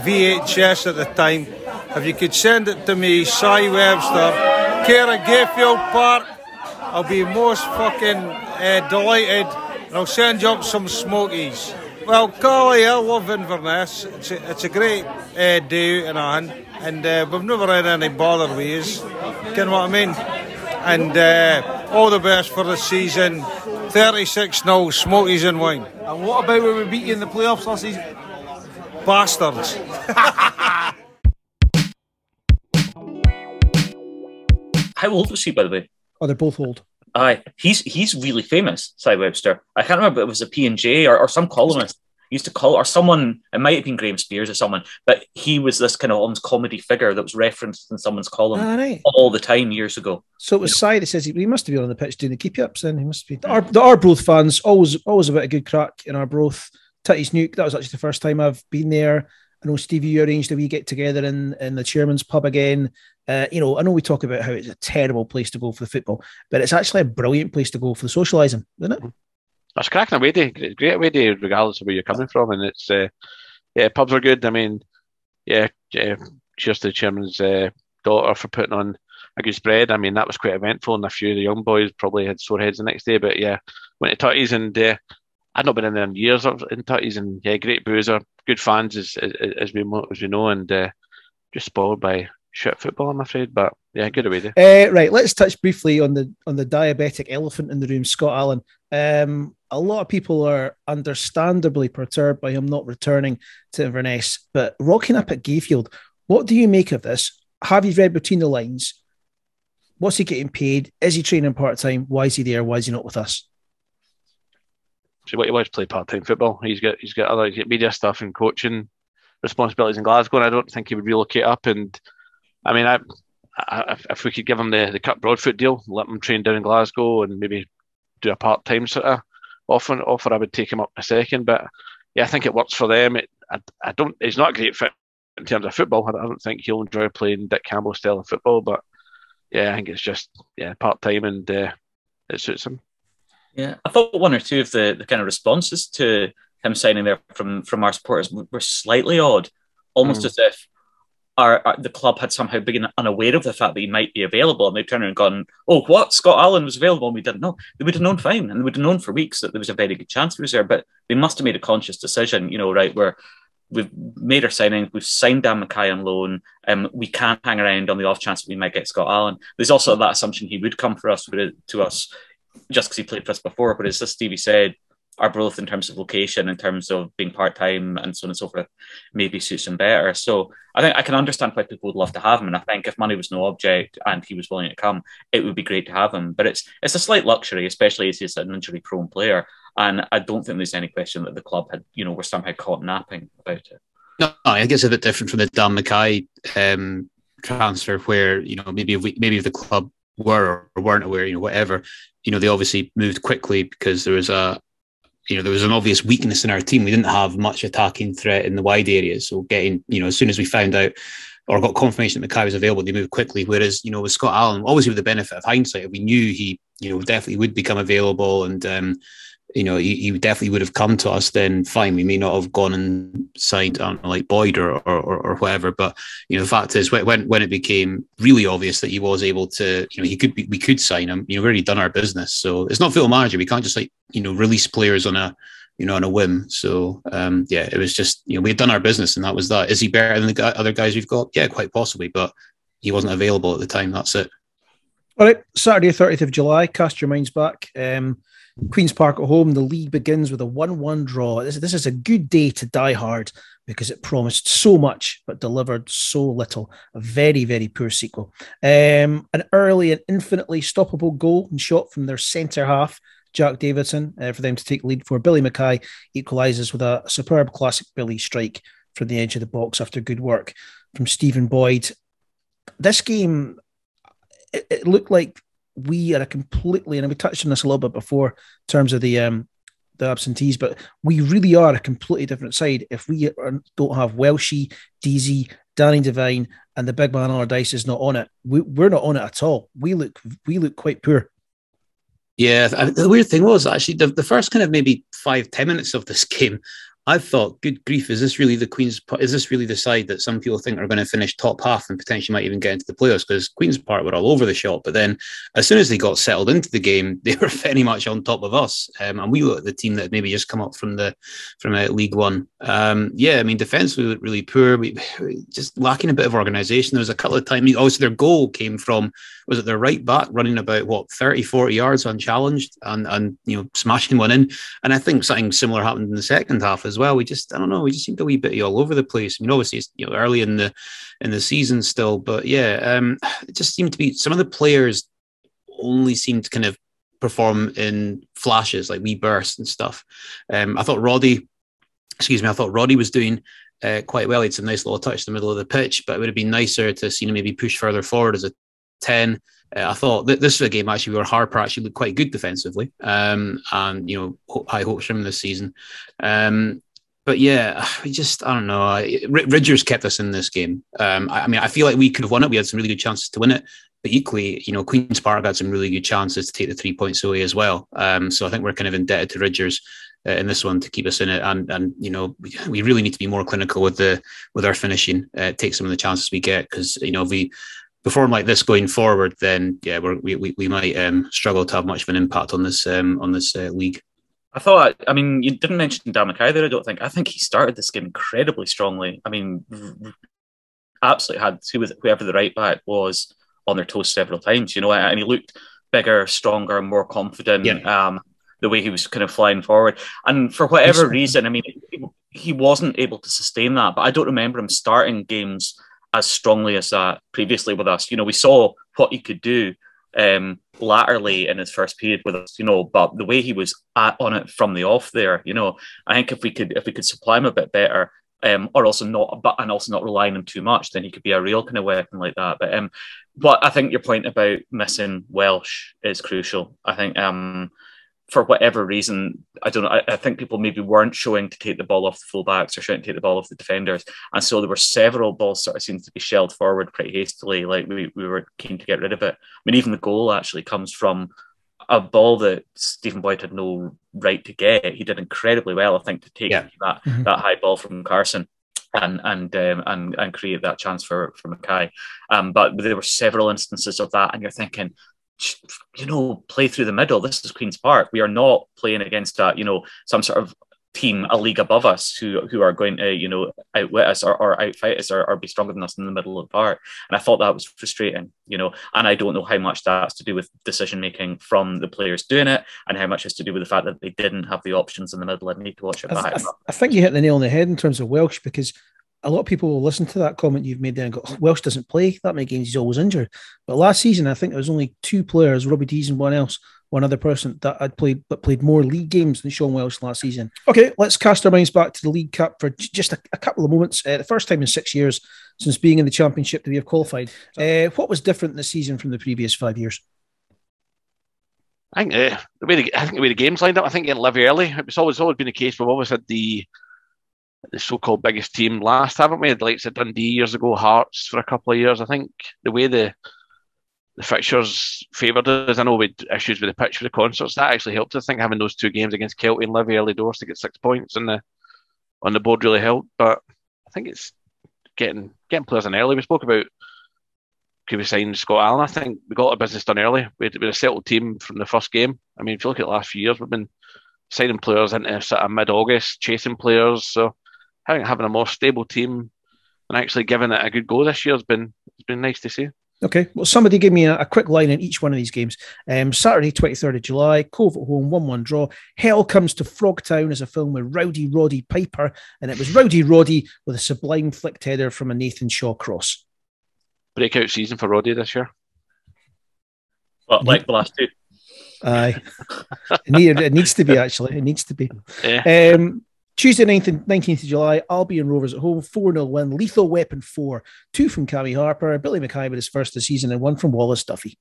VHS at the time. If you could send it to me, Sye Webster, of Gayfield Park, I'll be most fucking uh, delighted and I'll send you up some smokies. Well, Carly, I love Inverness. It's a, it's a great uh, day and on, and uh, we've never had any bother with you. You know what I mean? And uh, all the best for the season. 36 0 Smokies and wine. And what about when we beat you in the playoffs last season? Bastards. How old was he, by the way? Oh, they're both old. Aye, he's he's really famous, Sye Webster. I can't remember if it was a P and J or, or some columnist used to call or someone. It might have been Graham Spiers or someone, but he was this kind of almost comedy figure that was referenced in someone's column Ah, right. all the time years ago. So it was Sye that says he, he must have been on the pitch doing the keep ups. Then he must be. Our, the Arbroath fans always always a bit of good crack in our Arbroath. Tuttie's Neuk. That was actually the first time I've been there. I know Stevie, you arranged a wee get together in, in the chairman's pub again. Uh, you know, I know we talk about how it's a terrible place to go for the football, but it's actually a brilliant place to go for the socialising, isn't it? That's cracking away day. Great away day, regardless of where you're coming from. And it's, uh, yeah, pubs are good. I mean, yeah, yeah cheers to the chairman's uh, daughter for putting on a good spread. I mean, that was quite eventful, and a few of the young boys probably had sore heads the next day. But yeah, went to Tutties, and uh, I'd not been in there in years in Tutties, and yeah, great boozer, good fans as as, as we as we know, and uh, just spoiled by shit football, I'm afraid. But yeah, good away day. Uh, right, let's touch briefly on the on the diabetic elephant in the room, Scott Allan. Um, a lot of people are understandably perturbed by him not returning to Inverness, but rocking up at Gayfield. What do you make of this? Have you read between the lines? What's he getting paid? Is he training part time? Why is he there? Why is he not with us? So what he wants to play part time football. He's got he's got other he's got media stuff and coaching responsibilities in Glasgow, and I don't think he would relocate up. And I mean, I, I if- we could give him the the cut Broadfoot deal, let him train down in Glasgow, and maybe do a part time sort of offer, offer, I would take him up a second. But yeah, I think it works for them. It, I, I don't. He's not a great fit in terms of football. I, I don't think he'll enjoy playing Dick Campbell style of football. But yeah, I think it's just yeah part time and uh, it suits him. Yeah, I thought one or two of the, the kind of responses to him signing there from from our supporters were slightly odd, almost Mm. as if our, our the club had somehow been unaware of the fact that he might be available, and they turned around and gone, "Oh, what? Scott Allan was available, and we didn't know." They would have known fine, and they would have known for weeks that there was a very good chance he was there, but they must have made a conscious decision, you know, right where. We've made our signing. We've signed Dan Mackay on loan. Um, we can't hang around on the off chance that we might get Scott Allan. There's also that assumption he would come for us, to us, just because he played for us before. But as Stevie said, our growth in terms of location, in terms of being part time, and so on and so forth, maybe suits him better. So I think I can understand why people would love to have him, and I think if money was no object and he was willing to come, it would be great to have him. But it's it's a slight luxury, especially as he's an injury prone player, and I don't think there's any question that the club had, you know, were somehow caught napping about it. No, I think it's a bit different from the Dan Mackay um, transfer, where you know maybe if we, maybe if the club were or weren't aware, you know, whatever, you know, they obviously moved quickly because there was a, you know, there was an obvious weakness in our team. We didn't have much attacking threat in the wide areas, so getting, you know, as soon as we found out or got confirmation that Mackay was available, they moved quickly. Whereas, you know, with Scott Allan, obviously with the benefit of hindsight, we knew he, you know, definitely would become available and. um you know, he, he definitely would have come to us. Then fine, we may not have gone and signed, like Boyd or or, or. But you know, the fact is, when when it became really obvious that he was able to, you know, he could be, we could sign him. You know, we've already done our business, so it's not football manager. We can't just like you know release players on a you know on a whim. So um, yeah, it was just you know we had done our business, and that was that. Is he better than the other guys we've got? Yeah, quite possibly, but he wasn't available at the time. That's it. All right, Saturday, 30th of July, cast your minds back. Um, Queen's Park at home, the league begins with a 1 1 draw. This, this is a good day to die hard because it promised so much but delivered so little. A very, very poor sequel. Um, an early and infinitely stoppable goal and shot from their centre half Jack Davidson uh, for them to take lead for Billy Mackay equalises with a superb classic Billy strike from the edge of the box after good work from Stephen Boyd. This game, it, it looked like we are a completely, and we touched on this a little bit before in terms of the um, the absentees, but we really are a completely different side if we don't have Welshie, Deasy, Danny Devine, and the big man Allardice is not on it. We, we're not on it at all. We look we look quite poor. Yeah, the weird thing was actually the, the first kind of maybe five ten minutes of this game, I thought, good grief, is this really the Queen's? Is this really the side that some people think are going to finish top half and potentially might even get into the playoffs? Because Queen's Park were all over the shop, but then as soon as they got settled into the game, they were very much on top of us, um, and we were the team that maybe just come up from the from uh, League One. Um, yeah, I mean, defense we looked really poor. We, just lacking a bit of organisation. There was a couple of times. Also, their goal came from was it their right back running about what 30, 40 yards unchallenged and and you know smashing one in. And I think something similar happened in the second half as well. We just I don't know, we just seemed a wee bit all over the place. I mean, obviously it's you know early in the in the season still, but yeah, um, it just seemed to be some of the players only seemed to kind of perform in flashes like wee bursts and stuff. Um, I thought Roddy, excuse me, I thought Roddy was doing uh, quite well. He had some nice little touch in the middle of the pitch, but it would have been nicer to see him maybe push further forward as a 10. Uh, I thought that this was a game actually where Harper actually looked quite good defensively. Um, and, you know, high hopes from this season. Um, but yeah, we just, I don't know. Ridgers kept us in this game. Um, I, I, mean, I feel like we could have won it. We had some really good chances to win it. But equally, you know, Queen's Park had some really good chances to take the three points away as well. Um, so I think we're kind of indebted to Ridgers uh, in this one to keep us in it. And, and you know, we, we really need to be more clinical with the with our finishing, uh, take some of the chances we get. Because, you know, if we perform like this going forward, then yeah, we we, we might um, struggle to have much of an impact on this um, on this uh, league. I thought, I mean, you didn't mention Dan Mackay there, I don't think. I think he started this game incredibly strongly. I mean, absolutely had who was whoever the right back was on their toes several times, you know, and he looked bigger, stronger, more confident. Yeah. Um, the way he was kind of flying forward, and for whatever reason, I mean, he wasn't able to sustain that. But I don't remember him starting games as strongly as that previously with us. You know, we saw what he could do um, latterly in his first period with us, you know, but the way he was at, on it from the off there, you know, I think if we could if we could supply him a bit better, um, or also not, but and also not relying on him too much, then he could be a real kind of weapon like that. But um, but I think your point about missing Welsh is crucial. I think um, for whatever reason, I don't know. I, I, think people maybe weren't showing to take the ball off the fullbacks or showing to take the ball off the defenders, and so there were several balls sort of seemed to be shelled forward pretty hastily. Like we, we were keen to get rid of it. I mean, even the goal actually comes from a ball that Stephen Boyd had no right to get. He did incredibly well, I think, to take yeah. that mm-hmm. that high ball from Carson and and um, and and create that chance for for Mackay. Um, but there were several instances of that, and you're thinking you know, play through the middle. This is Queen's Park. We are not playing against a, you know, some sort of team a league above us who who are going to, you know, outwit us or, or outfight us or, or be stronger than us in the middle of the park. And I thought that was frustrating, you know, and I don't know how much that's to do with decision making from the players doing it and how much is to do with the fact that they didn't have the options in the middle. I need to watch it back. I, I think you hit the nail on the head in terms of Welsh because a lot of people will listen to that comment you've made there and go, oh, Welsh doesn't play that many games, he's always injured. But last season, I think there was only two players, Robbie Deas and one else, one other person that had played but played more league games than Sean Welsh last season. Okay, let's cast our minds back to the League Cup for just a, a couple of moments. Uh, the first time in six years since being in the championship that we have qualified. Uh, what was different this season from the previous five years? I think uh, the way the, I think the way the games lined up. I think getting Livy early. It's always always been the case. We've always had the the so-called biggest team last, haven't we? The likes of Dundee years ago, Hearts for a couple of years. I think the way the the fixtures favoured us. I know we had issues with the pitch for the concerts. That actually helped. I think having those two games against Kelty and Livy early doors to get six points on the on the board really helped. But I think it's getting getting players in early. We spoke about could we sign Scott Allan? I think we got our business done early. We had, we had a settled team from the first game. I mean, if you look at the last few years, we've been signing players into sort of mid August, chasing players. So having having a more stable team and actually giving it a good go this year has been has been nice to see. Okay, well, somebody give me a, a, quick line in each one of these games. Um, Saturday, 23rd of July, Cove at home, 1 1 draw. Hell Comes to Frogtown as a film with Rowdy Roddy Piper, and it was Rowdy Roddy with a sublime flicked header from a Nathan Shaw cross. Breakout season for Roddy this year. But like the last two. Aye, it, need, it needs to be actually. It needs to be. Yeah. Um, Tuesday, 9th, 19th of July, Albion Rovers at home, 4 0 win. Lethal Weapon 4. Two from Cammy Harper, Billy Mackay with his first of the season, and one from Wallace Duffy.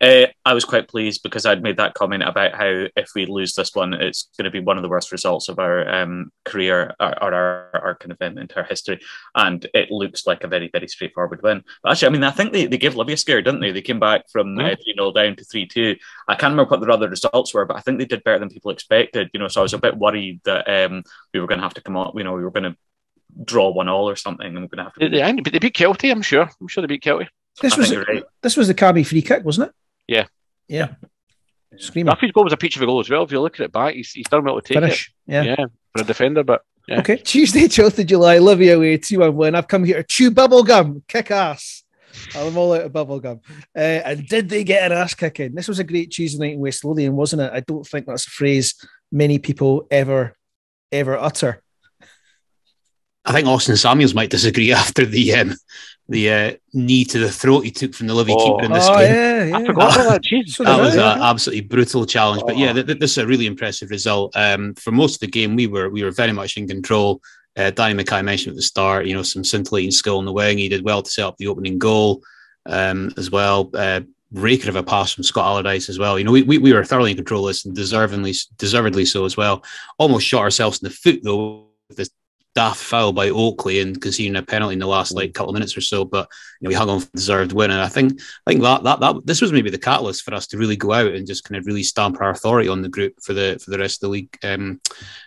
Uh, I was quite pleased because I'd made that comment about how if we lose this one, it's going to be one of the worst results of our um, career or, or our, our kind of um, entire history. And it looks like a very, very straightforward win. But actually, I mean, I think they, they gave Livy a scare, didn't they? They came back from uh, 3 0 down to 3 2. I can't remember what the other results were, but I think they did better than people expected. You know, so I was a bit worried that um, we were going to have to come up, you know, we were going to draw one all or something and we're going to have to. They, they, they beat Kelty, I'm sure. I'm sure they beat Kelty. This I was right. this was the Cammy free kick, wasn't it? Yeah. Yeah. Screaming. Duffy's goal was a peach of a goal as well. If you look at it back, he's, he's done well to take Finish. it. Yeah. Yeah, for a defender, but yeah. Okay. Tuesday, 12th of July, Livy away, 2 1 win. I've come here to chew bubble gum, kick ass. I'm all out of bubble gum. Uh, and did they get an ass kicking? This was a great Tuesday night in West Lothian, wasn't it? I don't think that's a phrase many people ever, ever utter. I think Austin Samuels might disagree after the um, the uh, knee to the throat he took from the Livy Oh. keeper in this oh, game. yeah, yeah. I forgot about that. Jeez. So That was an yeah. absolutely brutal challenge. But yeah, Oh. th- th- this is a really impressive result. Um, for most of the game, we were we were very much in control. Uh, Danny Mackay mentioned at the start, you know, some scintillating skill on the wing. He did well to set up the opening goal um, as well. Uh, raker of a pass from Scott Allardice as well. You know, we, we, we were thoroughly in control of this and deservingly deservedly so as well. Almost shot ourselves in the foot though with this daft foul by Oakley and conceding a penalty in the last like couple of minutes or so. But you know, we hung on for the deserved win, and I think I think that that that this was maybe the catalyst for us to really go out and just kind of really stamp our authority on the group for the for the rest of the league um,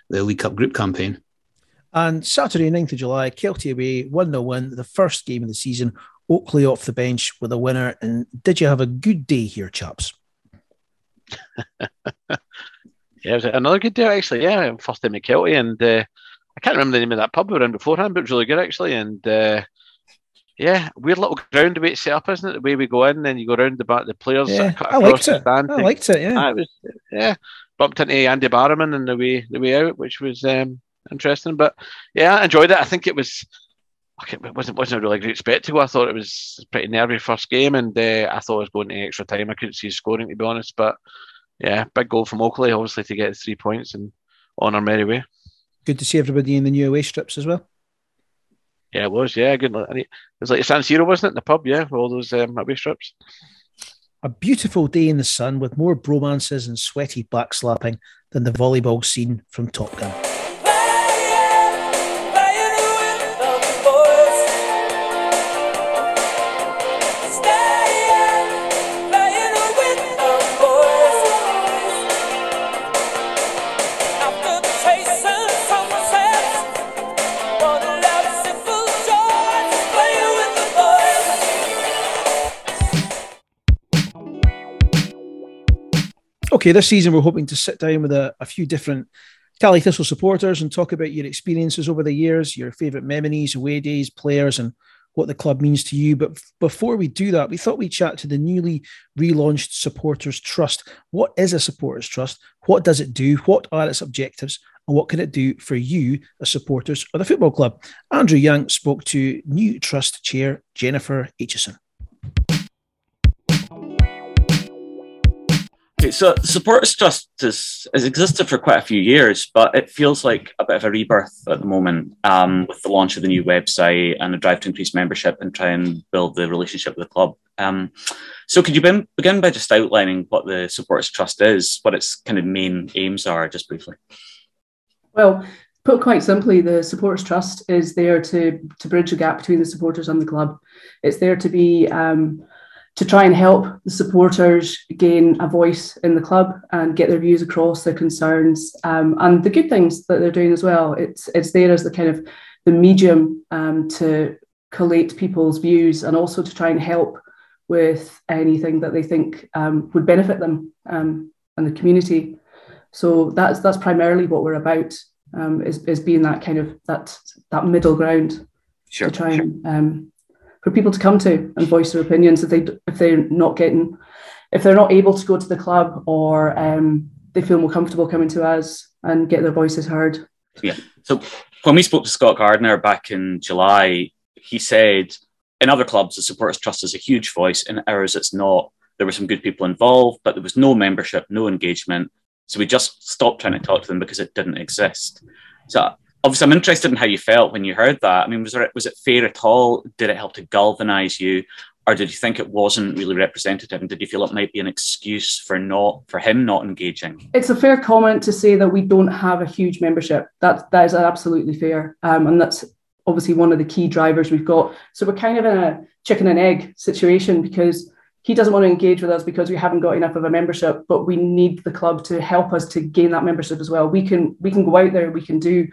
the League Cup group campaign. And Saturday, 9th of July, Kelty away, 1 0 win, the first game of the season. Oakley off the bench with a winner. And did you have a good day here, chaps? Yeah, it was another good day actually. Yeah, first time at Kelty, and uh, I can't remember the name of that pub we were in beforehand, but it was really good actually. And uh, yeah, weird little ground the way it's set up, isn't it? The way we go in, and you go around the back, the players Yeah, I liked it. stand. I liked it, yeah. Ah, it was yeah, bumped into Andy Barrowman and the way the way out, which was um, interesting. But yeah, I enjoyed it. I think it was. It wasn't wasn't a really great spectacle. I thought it was a pretty nervy first game, and uh, I thought it was going to extra time. I couldn't see scoring to be honest, but yeah, big goal from Oakley, obviously to get three points and on our merry way. Good to see everybody in the new away strips as well. Yeah, it was. Yeah, good. It was like San Siro, wasn't it? In the pub, yeah, with all those um, away strips. A beautiful day in the sun with more bromances and sweaty backslapping than the volleyball scene from Top Gun. Okay, this season we're hoping to sit down with a, a few different Caley Thistle supporters and talk about your experiences over the years, your favourite memories, away days, players, and what the club means to you. But before we do that, we thought we'd chat to the newly relaunched Supporters Trust. What is a Supporters Trust? What does it do? What are its objectives? And what can it do for you as supporters of the football club? Andrew Young spoke to new Trust Chair Jennifer Aitchison. So Supporters Trust has, has existed for quite a few years, but it feels like a bit of a rebirth at the moment um, with the launch of the new website and the drive to increase membership and try and build the relationship with the club. Um, so, could you begin, begin by just outlining what the Supporters Trust is, what its kind of main aims are, just briefly? Well, put quite simply, the Supporters Trust is there to to bridge the gap between the supporters and the club. It's there to be um, to try and help the supporters gain a voice in the club and get their views across, their concerns, um, and the good things that they're doing as well. It's it's there as the kind of the medium um, to collate people's views and also to try and help with anything that they think um, would benefit them um, and the community. So that's that's primarily what we're about um, is is being that kind of that that middle ground Sure. to try and um, for people to come to and voice their opinions if they if they're not getting if they're not able to go to the club or um, they feel more comfortable coming to us and get their voices heard. Yeah. So when we spoke to Scott Gardiner back in July, he said in other clubs the supporters trust is a huge voice, in ours it's not. there were some good people involved, but there was no membership, no engagement. So we just stopped trying to talk to them because it didn't exist. So obviously, I'm interested in how you felt when you heard that. I mean, was, there, was it fair at all? Did it help to galvanize you? Or did you think it wasn't really representative? And did you feel it might be an excuse for not for him not engaging? It's a fair comment to say that we don't have a huge membership. That that is absolutely fair, um, and that's obviously one of the key drivers we've got. So we're kind of in a chicken and egg situation because he doesn't want to engage with us because we haven't got enough of a membership, but we need the club to help us to gain that membership as well. We can we can go out there, we can do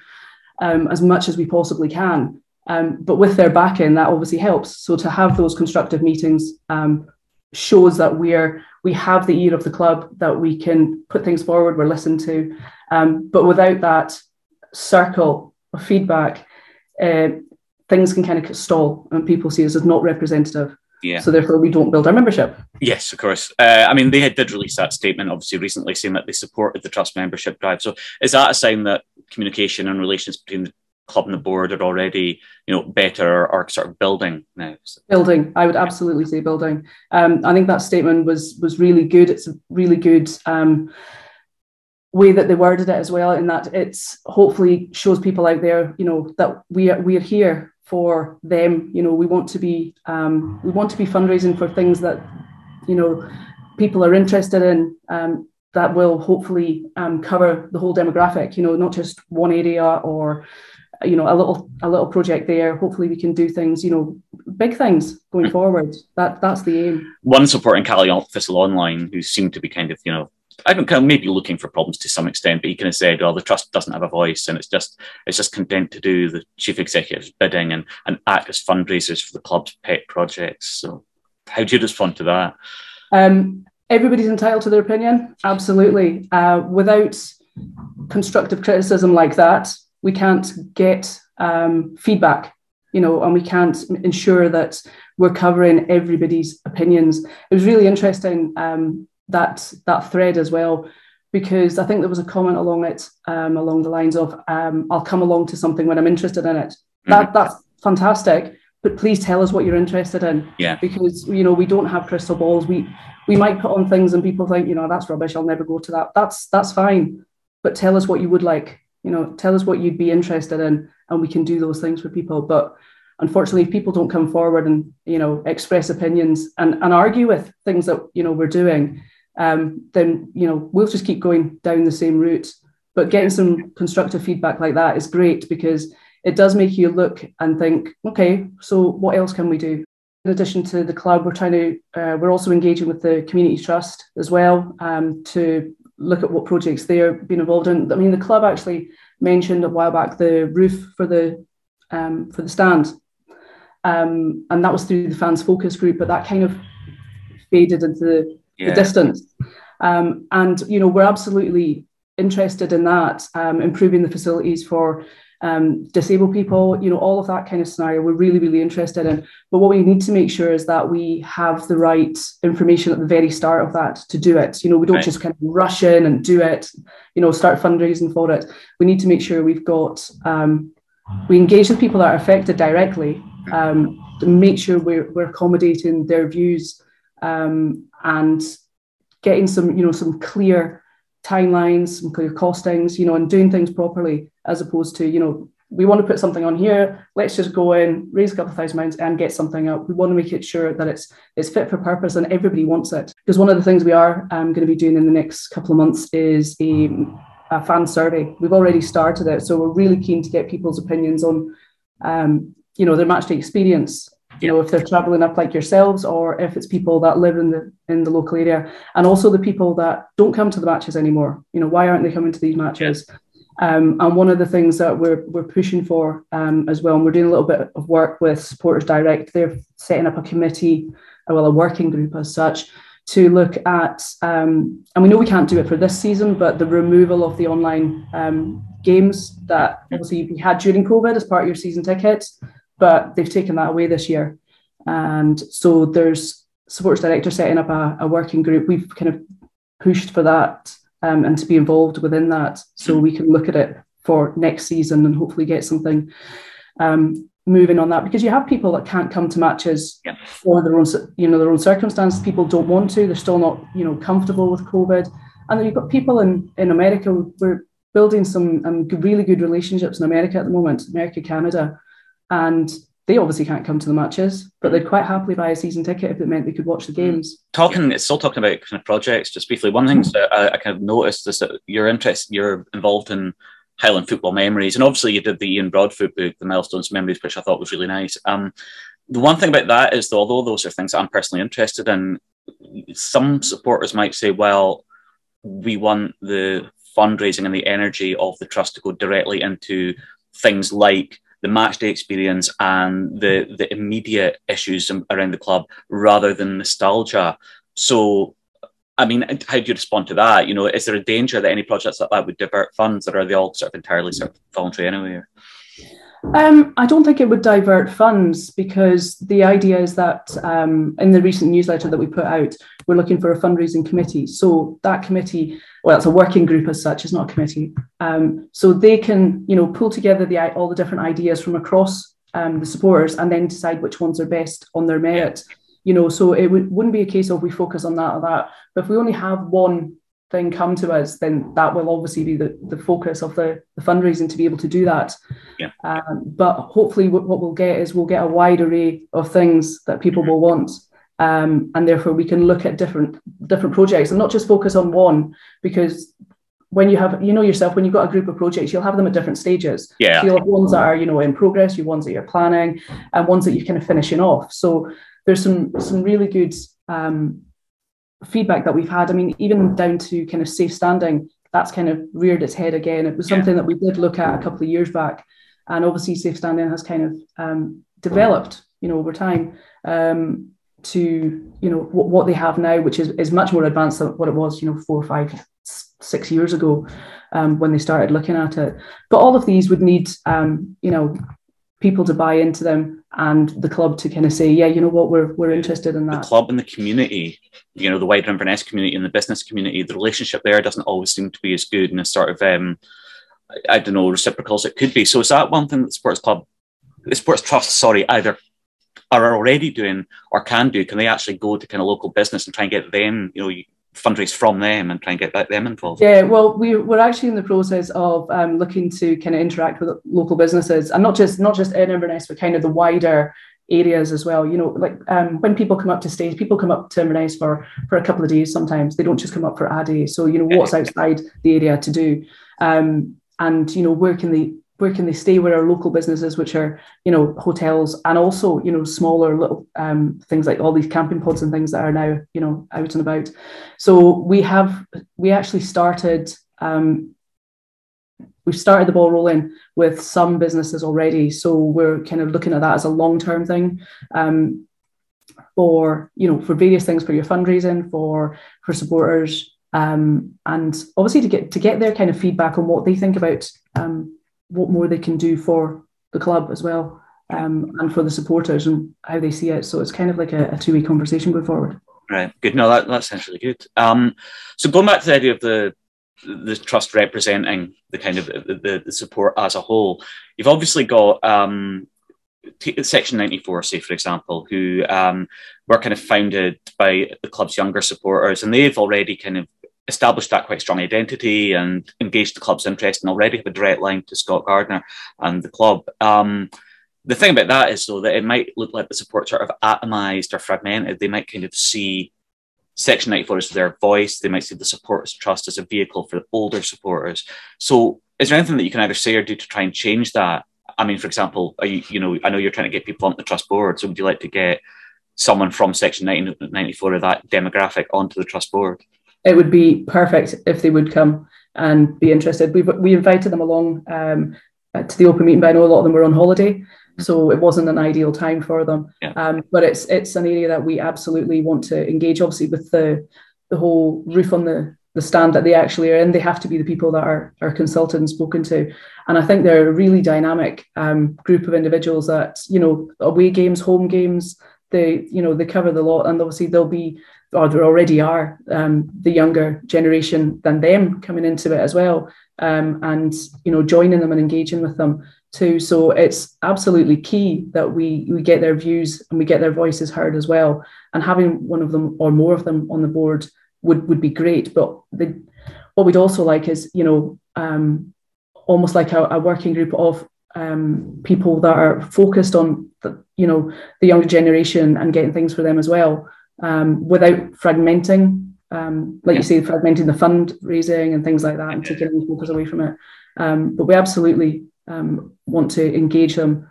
um, as much as we possibly can, um, but with their backing, that obviously helps. So to have those constructive meetings um, shows that we're we have the ear of the club, that we can put things forward, we're listened to, um, but without that circle of feedback, uh, things can kind of stall, and people see us as not representative. Yeah. So therefore, we don't build our membership. Yes, of course. Uh, I mean, they did release that statement, obviously, recently, saying that they supported the trust membership drive. So is that a sign that communication and relations between the club and the board are already, you know, better or, or sort of building now? Building, I would absolutely say building. Um, I think that statement was was really good. It's a really good. Um, way that they worded it as well in that it's hopefully shows people out there you know that we are we are here for them. You know, we want to be um, we want to be fundraising for things that you know people are interested in. Um, that will hopefully um, cover the whole demographic. You know, not just one area or you know a little a little project there. Hopefully, we can do things. You know, big things going forward. That that's the aim. One supporting Caley Thistle Online, who seemed to be kind of you know I don't kind of maybe looking for problems to some extent, but he kind of said, "Well, the trust doesn't have a voice, and it's just it's just content to do the chief executive's bidding and and act as fundraisers for the club's pet projects." So, how do you respond to that? Um, everybody's entitled to their opinion, absolutely. Uh, without constructive criticism like that, we can't get um, feedback, you know, and we can't ensure that we're covering everybody's opinions. It was really interesting. Um, that that thread as well because I think there was a comment along it um, along the lines of um, I'll come along to something when I'm interested in it. Mm-hmm. That that's fantastic, but please tell us what you're interested in. Yeah. Because you know we don't have crystal balls. We we might put on things and people think you know that's rubbish. I'll never go to that. That's that's fine, but tell us what you would like. You know, tell us what you'd be interested in, and we can do those things for people. But unfortunately, if people don't come forward and you know express opinions and and argue with things that you know we're doing um, then you know we'll just keep going down the same route. But getting some constructive feedback like that is great because it does make you look and think, okay, so what else can we do? In addition to the club, we're trying to uh, we're also engaging with the community trust as well um, to look at what projects they're being involved in. I mean, the club actually mentioned a while back the roof for the um, for the stand, um, and that was through the fans focus group. But that kind of faded into the yeah. the distance. Um, and you know, we're absolutely interested in that, um, improving the facilities for um, disabled people, you know, all of that kind of scenario. We're really, really interested in. But what we need to make sure is that we have the right information at the very start of that to do it. You know, we don't right. just kind of rush in and do it. You know, start fundraising for it. We need to make sure we've got um, we engage with people that are affected directly um, to make sure we're, we're accommodating their views um, and getting some, you know, some clear timelines, some clear costings, you know, and doing things properly as opposed to, you know, we want to put something on here. Let's just go in, raise a couple of thousand pounds, and get something up. We want to make it sure that it's it's fit for purpose and everybody wants it. Because one of the things we are um, going to be doing in the next couple of months is a, a, fan survey. We've already started it, so we're really keen to get people's opinions on, um, you know, their matchday experience you know if they're traveling up like yourselves or if it's people that live in the in the local area. And also the people that don't come to the matches anymore. You know why aren't they coming to these matches? Um, and one of the things that we're we're pushing for um, as well and we're doing a little bit of work with supporters direct they're setting up a committee well a working group as such to look at um, and we know we can't do it for this season but the removal of the online um, games that obviously we had during covid as part of your season tickets but they've taken that away this year. And so there's sports director setting up a, a working group. We've kind of pushed for that um, and to be involved within that so we can look at it for next season and hopefully get something um, moving on that because you have people that can't come to matches Yeah. for their own you know their own circumstances. People don't want to. They're still not you know comfortable with COVID, and then you've got people in in America. We're building some um, really good relationships in America at the moment, America, Canada, and they obviously can't come to the matches, but they'd quite happily buy a season ticket if it meant they could watch the games. talking it's still talking about kind of projects. Just briefly one thing that I, I kind of noticed is that your interest, you're involved in highland football memories. And obviously you did the ian broadfoot book the milestones memories which i thought was really nice. Um the one thing about that is that although those are things that i'm personally interested in some supporters might say well we want the fundraising and the energy of the trust to go directly into things like the match day experience and the the immediate issues around the club rather than nostalgia. So, I mean, how do you respond to that? You know, is there a danger that any projects like that would divert funds, or are they all sort of entirely sort of voluntary anyway? Um, I don't think it would divert funds because the idea is that um, in the recent newsletter that we put out, we're looking for a fundraising committee. So that committee, well, it's a working group as such, it's not a committee. Um, so they can, you know, pull together the all the different ideas from across um, the supporters and then decide which ones are best on their merit. You know, so it would, wouldn't be a case of we focus on that or that. But if we only have one thing come to us, then that will obviously be the, the focus of the, the fundraising to be able to do that. Yeah. Um, but hopefully, what, what we'll get is we'll get a wide array of things that people will want. Um, and therefore, we can look at different different projects and not just focus on one because when you have, you know yourself, when you've got a group of projects, you'll have them at different stages. Yeah. So you'll have ones that are, you know, in progress, you ones that you're planning, and ones that you're kind of finishing off. So there's some some really good um, feedback that we've had. I mean, even down to kind of safe standing, that's kind of reared its head again. It was Yeah. something that we did look at a couple of years back, and obviously safe standing has kind of um, developed, you know, over time um, to you know what, what they have now, which is is much more advanced than what it was, you know, four, five, six years ago um, when they started looking at it. But all of these would need, um, you know, people to buy into them and the club to kind of say, yeah, you know what, we're we're interested in that. The club and the community, you know, the wider Inverness community and the business community, the relationship there doesn't always seem to be as good and as sort of, um, I I don't know, reciprocal as it could be. So is that one thing that sports club, the sports trust, sorry, either are already doing or can do? Can they actually go to kind of local business and try and get them, you know, fundraise from them and try and get them involved? Yeah, well, we, we're actually in the process of um, looking to kind of interact with local businesses, and not just not just in Inverness, but kind of the wider areas as well. You know, like um, when people come up to stay, people come up to Inverness for for a couple of days. Sometimes they don't just come up for a day. So you know, what's outside the area to do, um, and you know, where can they where can they stay? Where are local businesses, which are you know hotels, and also you know smaller little um, things like all these camping pods and things that are now you know out and about. So we have we actually started um, we've started the ball rolling with some businesses already. So we're kind of looking at that as a long term thing. Um, for you know for various things for your fundraising for for supporters um, and obviously to get to get their kind of feedback on what they think about um, what more they can do for the club as well um, and for the supporters and how they see it so it's kind of like a, a two-way conversation going forward Right. Good. No, that, that sounds really good. Um, so going back to the idea of the the trust representing the kind of the, the support as a whole, you've obviously got um, t- Section 94, say, for example, who um, were kind of founded by the club's younger supporters, and they've already kind of established that quite strong identity and engaged the club's interest and already have a direct line to Scott Gardiner and the club. Um, the thing about that is though that it might look like the support sort of atomized or fragmented. They might kind of see Section 94 as their voice. They might see the supporters trust as a vehicle for the older supporters. So is there anything that you can either say or do to try and change that? I mean, for example, you, you know, I know you're trying to get people on the trust board. So would you like to get someone from Section 94 of that demographic onto the trust board? It would be perfect if they would come and be interested. We we invited them along um, to the open meeting, but I know a lot of them were on holiday, so it wasn't an ideal time for them. Yeah. Um, but it's it's an area that we absolutely want to engage. Obviously, with the the whole roof on the the stand that they actually are in, they have to be the people that are are consulted and spoken to. And I think they're a really dynamic um, group of individuals that you know away games, home games. they you know they cover the lot, and obviously they'll be or there already are um, the younger generation than them coming into it as well, um, and you know joining them and engaging with them too. So it's absolutely key that we we get their views and we get their voices heard as well. And having one of them or more of them on the board would would be great. But the, what we'd also like is you know um, almost like a, a, working group of um, people that are focused on the, you know the younger generation and getting things for them as well um, without fragmenting um, like yeah. you say fragmenting the fundraising and things like that and taking any focus away from it um, but we absolutely um, want to engage them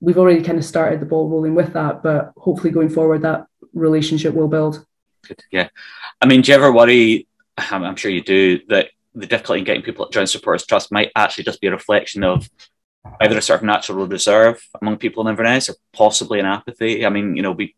we've already kind of started the ball rolling with that but hopefully going forward that relationship will build Good. yeah i mean do you ever worry i'm sure you do that the difficulty in getting people to join supporters trust might actually just be a reflection of either a sort of natural reserve among people in Inverness or possibly an apathy. I mean, you know, we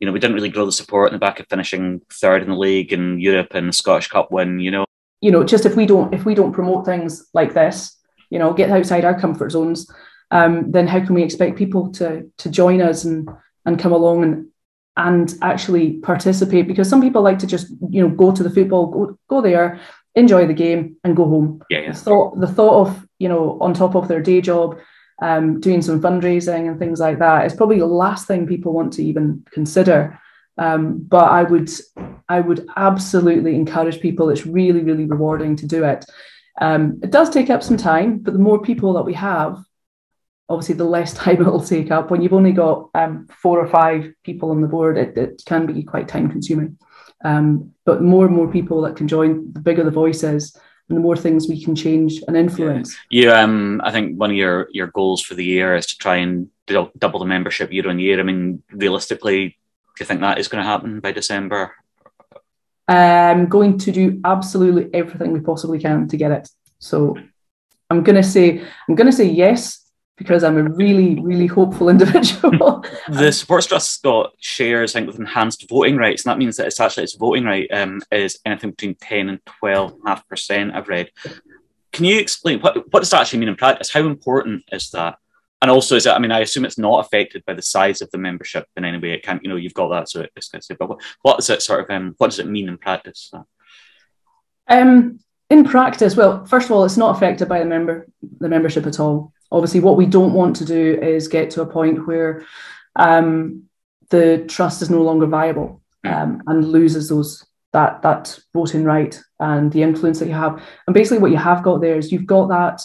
you know, we didn't really grow the support in the back of finishing third in the league and Europe and the Scottish Cup win, you know. You know, just if we don't if we don't promote things like this, you know, get outside our comfort zones, um, then how can we expect people to to join us and and come along and and actually participate? Because some people like to just, you know, go to the football, go, go there, enjoy the game and go home. Yeah, yeah. The thought, the thought of you know on top of their day job, um, doing some fundraising and things like that is probably the last thing people want to even consider. Um, but I would I would absolutely encourage people. It's really really rewarding to do it. Um, it does take up some time, but the more people that we have, obviously the less time it will take up. When you've only got um, four or five people on the board, it, it can be quite time consuming. Um, but more and more people that can join, the bigger the voice is, and the more things we can change and influence. Yeah, yeah um, I think one of your your goals for the year is to try and double the membership year on year. I mean, realistically, do you think that is going to happen by December? I'm going to do absolutely everything we possibly can to get it. So I'm going to say I'm going to say yes because I'm a really, really hopeful individual. the Supporters Trust got shares, I think, with enhanced voting rights, and that means that it's actually its voting right um, is anything between 10 and 12.5%, I've read. Can you explain what, what does that actually mean in practice? How important is that? And also, is it, I mean, I assume it's not affected by the size of the membership in any way. It can't, you know, you've got that, so it's going to say, but what, what is it sort of, um, what does it mean in practice? Um, in practice, well, first of all, it's not affected by the member the membership at all. Obviously, what we don't want to do is get to a point where um, the trust is no longer viable um, and loses those that that voting right and the influence that you have. And basically, what you have got there is you've got that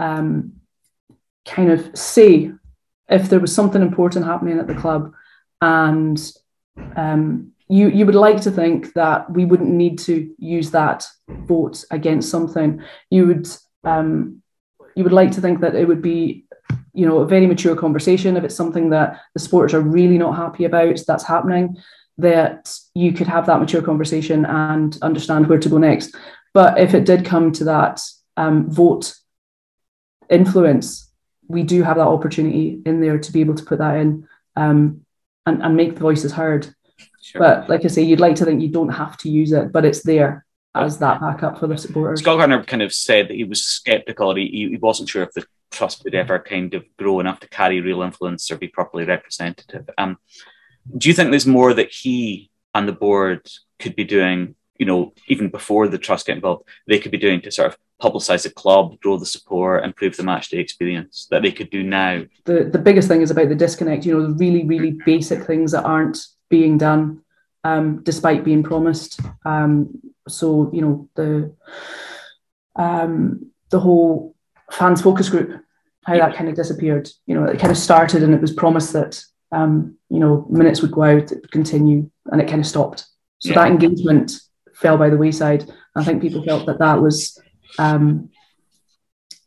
um, kind of say if there was something important happening at the club, and um, you you would like to think that we wouldn't need to use that vote against something. You would um, you would like to think that it would be you know a very mature conversation. If it's something that the supporters are really not happy about that's happening that you could have that mature conversation and understand where to go next. But if it did come to that um, vote influence we do have that opportunity in there to be able to put that in um, and, and make the voices heard. Sure. but like i say you'd like to think you don't have to use it but it's there as that backup for the supporters. Scott Gardiner kind of said that he was sceptical. He, he wasn't sure if the trust would ever kind of grow enough to carry real influence or be properly representative. Um, do you think there's more that he and the board could be doing? You know, even before the trust get involved, they could be doing to sort of publicise the club, grow the support, improve the matchday experience that they could do now. The the biggest thing is about the disconnect. You know, the really really basic things that aren't being done um, despite being promised. Um, so you know the um, the whole fans focus group, how that kind of disappeared. You know, it kind of started and it was promised that um, you know minutes would go out, it would continue, and it kind of stopped. So yeah. that engagement fell by the wayside. I think people felt that that was um,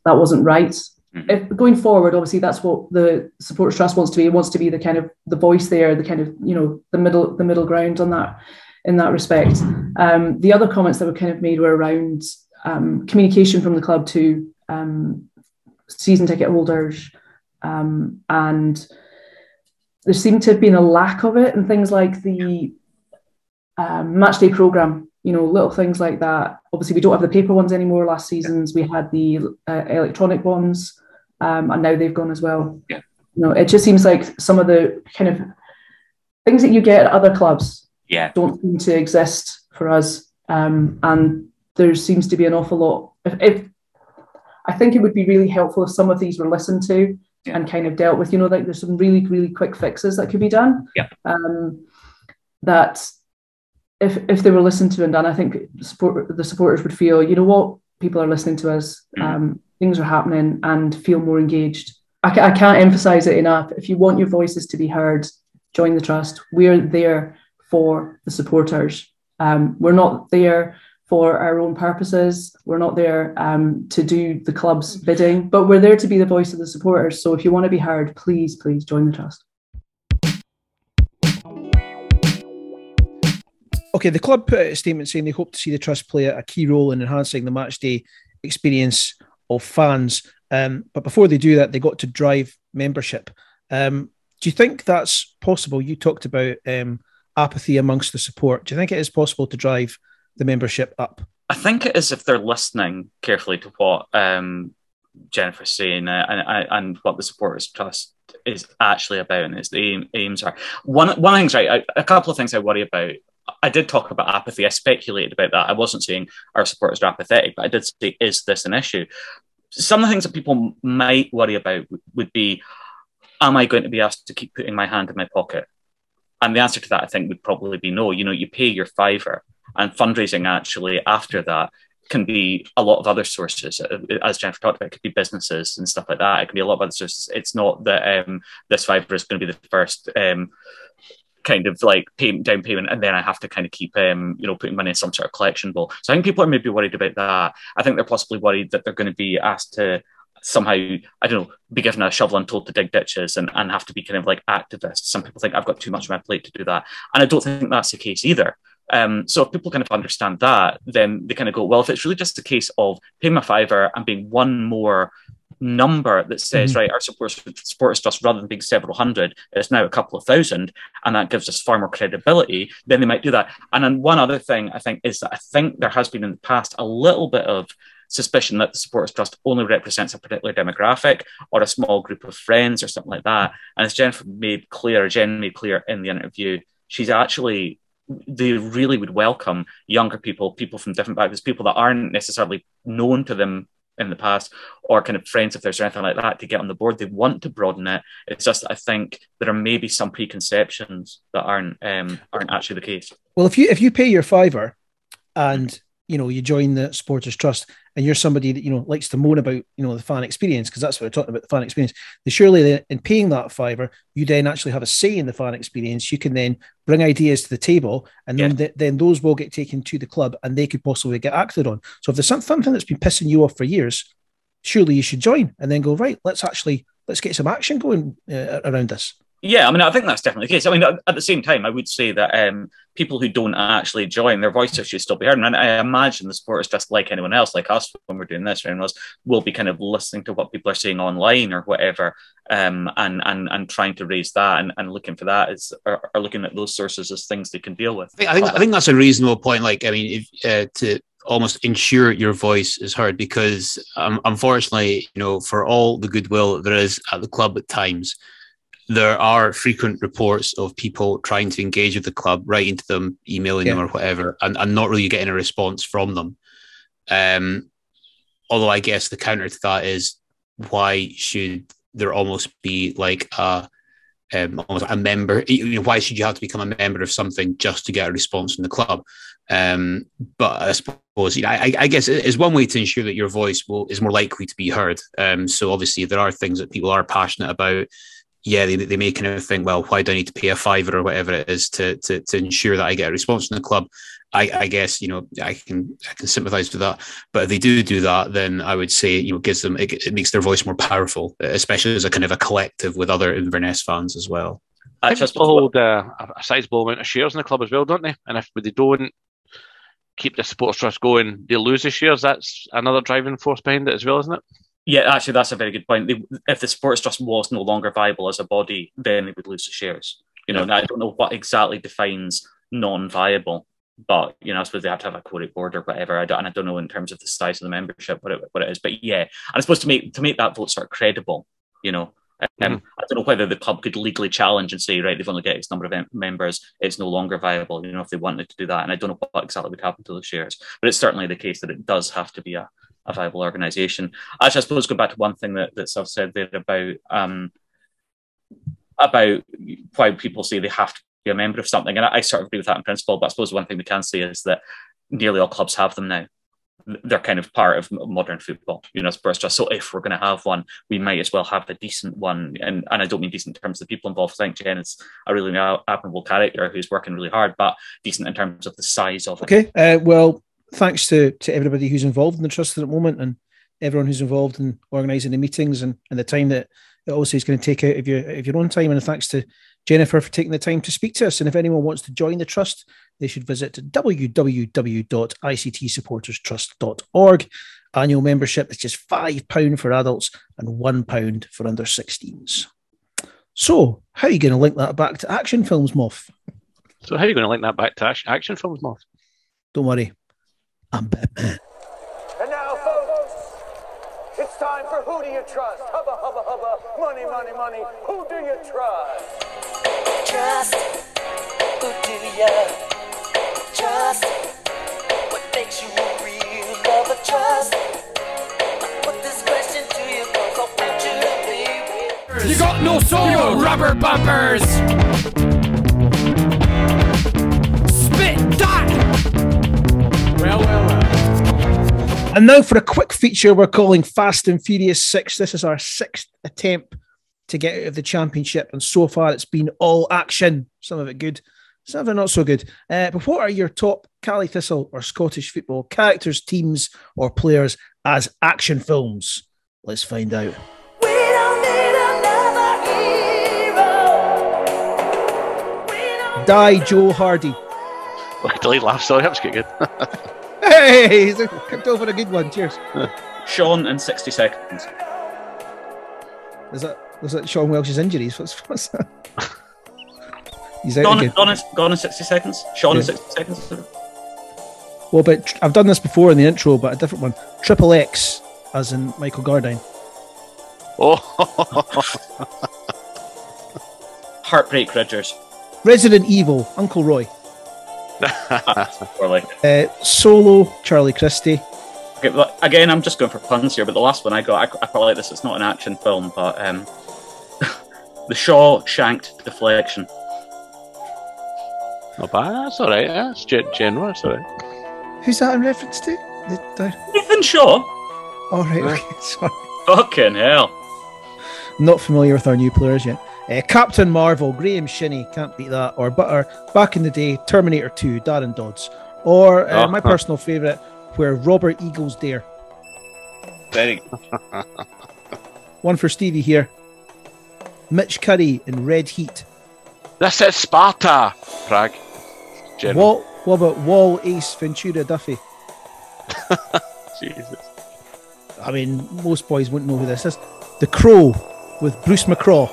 that wasn't right. Mm-hmm. If going forward, obviously that's what the supporters trust wants to be. It wants to be the kind of the voice there, the kind of you know the middle the middle ground on that in that respect. Um, the other comments that were kind of made were around um, communication from the club to um, season ticket holders, um, and there seemed to have been a lack of it and things like the um, match day program. You know, little things like that. Obviously, we don't have the paper ones anymore. Last seasons we had the uh, electronic ones um, and now they've gone as well. Yeah. You know, it just seems like some of the kind of things that you get at other clubs Yeah. don't seem to exist for us. Um, and there seems to be an awful lot. If, if I think it would be really helpful if some of these were listened to Yeah. and kind of dealt with. You know, like there's some really really quick fixes that could be done. Yeah. Um, that if if they were listened to and done, I think support, the supporters would feel, you know what, people are listening to us. Mhm. Um, things are happening and feel more engaged. I, I can't emphasize it enough. If you want your voices to be heard, join the trust. We're there for the supporters. Um, we're not there for our own purposes. We're not there um, to do the club's bidding, but we're there to be the voice of the supporters. So if you want to be heard, please, please join the trust. Okay, the club put out a statement saying they hope to see the trust play a key role in enhancing the match day experience of fans. Um, but before they do that, they got to drive membership. Um, do you think that's possible? You talked about um, apathy amongst the support. Do you think it is possible to drive the membership up? I think it is if they're listening carefully to what um, Jennifer's saying uh, and, and, what the supporters trust is actually about and its aim, aims are. One one things, right? A couple of things I worry about. I did talk about apathy. I speculated about that. I wasn't saying our supporters are apathetic, but I did say, is this an issue? Some of the things that people might worry about would be, am I going to be asked to keep putting my hand in my pocket? And the answer to that, I think, would probably be no. You know, you pay your fiver, and fundraising actually after that can be a lot of other sources. Uh, As Jennifer talked about, it could be businesses and stuff like that. It can be a lot of other sources. It's not that um, this fiver is going to be the first um, kind of like payment down payment, and then I have to kind of keep um, you know putting money in some sort of collection bowl. So I think people are maybe worried about that. I think they're possibly worried that they're going to be asked to somehow I don't know be given a shovel and told to dig ditches and, and have to be kind of like activists. Some people think I've got too much on my plate to do that, and I don't think that's the case either. Um, so if people kind of understand that, then they kind of go, well, if it's really just a case of paying my fiver and being one more number that says, Mhm. right, our supporters, supporters trust, rather than being several hundred, it's now a couple of thousand, and that gives us far more credibility, then they might do that. And then one other thing I think is that I think there has been in the past a little bit of suspicion that the supporters trust only represents a particular demographic or a small group of friends or something like that. And as Jennifer made clear, Jen made clear in the interview, she's actually they really would welcome younger people, people from different backgrounds, people that aren't necessarily known to them in the past, or kind of friends if there's anything like that to get on the board. They want to broaden it. It's just that I think there are maybe some preconceptions that aren't um, aren't actually the case. Well, if you if you pay your fiver and you know you join the supporters trust and you're somebody that you know likes to moan about you know the fan experience because that's what we're talking about the fan experience. Then surely then in paying that fiver you then actually have a say in the fan experience. You can then bring ideas to the table and then th- then those will get taken to the club and they could possibly get acted on. So if there's some- something that's been pissing you off for years surely you should join and then go right let's actually let's get some action going uh, around this. Yeah, I mean, I think that's definitely the case. I mean, at at the same time, I would say that um, people who don't actually join, their voices should still be heard. And I imagine the supporters, just like anyone else, like us, when we're doing this, or anyone else, will be kind of listening to what people are saying online or whatever, um, and and and trying to raise that and, and looking for that is are looking at those sources as things they can deal with. I think, I think I think that's a reasonable point. Like, I mean, if uh, to almost ensure your voice is heard, because um, unfortunately, you know, for all the goodwill there is at the club at times, there are frequent reports of people trying to engage with the club, writing to them, emailing them, or whatever, and, and not really getting a response from them. Um, although I guess the counter to that is why should there almost be like a um, almost a member. You know, why should you have to become a member of something just to get a response from the club? Um, but I suppose you know, I, I guess is one way to ensure that your voice will is more likely to be heard. Um, so obviously, there are things that people are passionate about. Yeah, they, they may kind of think, well, why do I need to pay a fiver or whatever it is to to, to ensure that I get a response from the club? I, I guess you know I can I can sympathise with that. But if they do do that, then I would say you know gives them it, it makes their voice more powerful, especially as a kind of a collective with other Inverness fans as well. I think people hold uh, a a sizable amount of shares in the club as well, don't they? And if they don't keep the supporters trust going, they lose the shares. That's another driving force behind it as well, isn't it? Yeah, actually, that's a very good point. They, if the sports trust was no longer viable as a body, then they would lose the shares. You know, and I don't know what exactly defines non-viable, but you know, I suppose they have to have a quoted board or whatever. I don't, and I don't know in terms of the size of the membership what it, what it is. But yeah, and I suppose to make to make that vote sort of credible, you know, Um, mm-hmm. I don't know whether the club could legally challenge and say, right, they've only got X number of em- members, it's no longer viable. You know, if they wanted to do that, and I don't know what exactly would happen to those shares, but it's certainly the case that it does have to be a, a viable organisation. Actually, I suppose go back to one thing that that I've said there about um, about why people say they have to be a member of something, and I, I sort of agree with that in principle. But I suppose one thing we can say is that nearly all clubs have them now they're kind of part of modern football, you know, Spurs Trust. So if we're going to have one, we might as well have a decent one. And, and I don't mean decent in terms of the people involved. I think Jen is a really admirable character who's working really hard, but decent in terms of the size of it. Okay. Uh, well, thanks to, to everybody who's involved in the trust at the moment and everyone who's involved in organising the meetings and, and the time that it also is going to take out of your, of your own time. And thanks to Jennifer for taking the time to speak to us. And if anyone wants to join the trust, they should visit www.ictsupporterstrust.org. Annual membership is just £5 for adults and £1 for under 16s. So, how are you going to link that back to action films, Moff? So, how are you going to link that back to action films, Moff? Don't worry, I'm Batman. And now, folks, it's time for Who Do You Trust? Hubba, hubba, hubba, money, money, money. Who do you trust? Trust, who do you trust? What makes you a real lover? Trust. I put this question to you cause I want you to be You got no soul, you rubber bumpers! Well, well, well. And now for a quick feature we're calling Fast and Furious 6. This is our sixth attempt to get out of the championship, and so far it's been all action, some of it good, some of it not so good. Uh, but what are your top Caley Thistle or Scottish football characters, teams, or players as action films? Let's find out. Die Joe Hardy. Delete laugh, sorry, that was good. hey, he's kicked over a good one. Cheers. Sean in 60 seconds. Is that was that Sean Welsh's injuries? What's, what's that? He's out gone, again. Gone in, gone in 60 seconds. Sean yeah. in 60 seconds. Well, but I've done this before in the intro, but a different one. Triple X, as in Michael Gardyne. Oh. Heartbreak Ridgers. Resident Evil, Uncle Roy. Uh, Solo, Charlie Christie. Okay, well, again, I'm just going for puns here, but the last one I got, I, I quite like this. It's not an action film, but um, the Shaw shanked deflection. Not bad. That's all right. Yeah, it's general. That's all right. Who's that in reference to? The, the... Ethan Shaw. All right. Okay. Sorry. Fucking hell. Not familiar with our new players yet. Uh, Captain Marvel, Graham Shinnie, can't beat that. Or Butter, back in the day, Terminator 2, Darren Dods. Or uh, oh, my huh. personal favourite, where Robert Eagles dare. Very. One for Stevie here. Mitch Curry in Red Heat. This is Sparta, Prague. What, what about Wall Ace Ventura Duffy? Jesus. I mean, most boys wouldn't know who this is. The Crow with Bruce McCraw.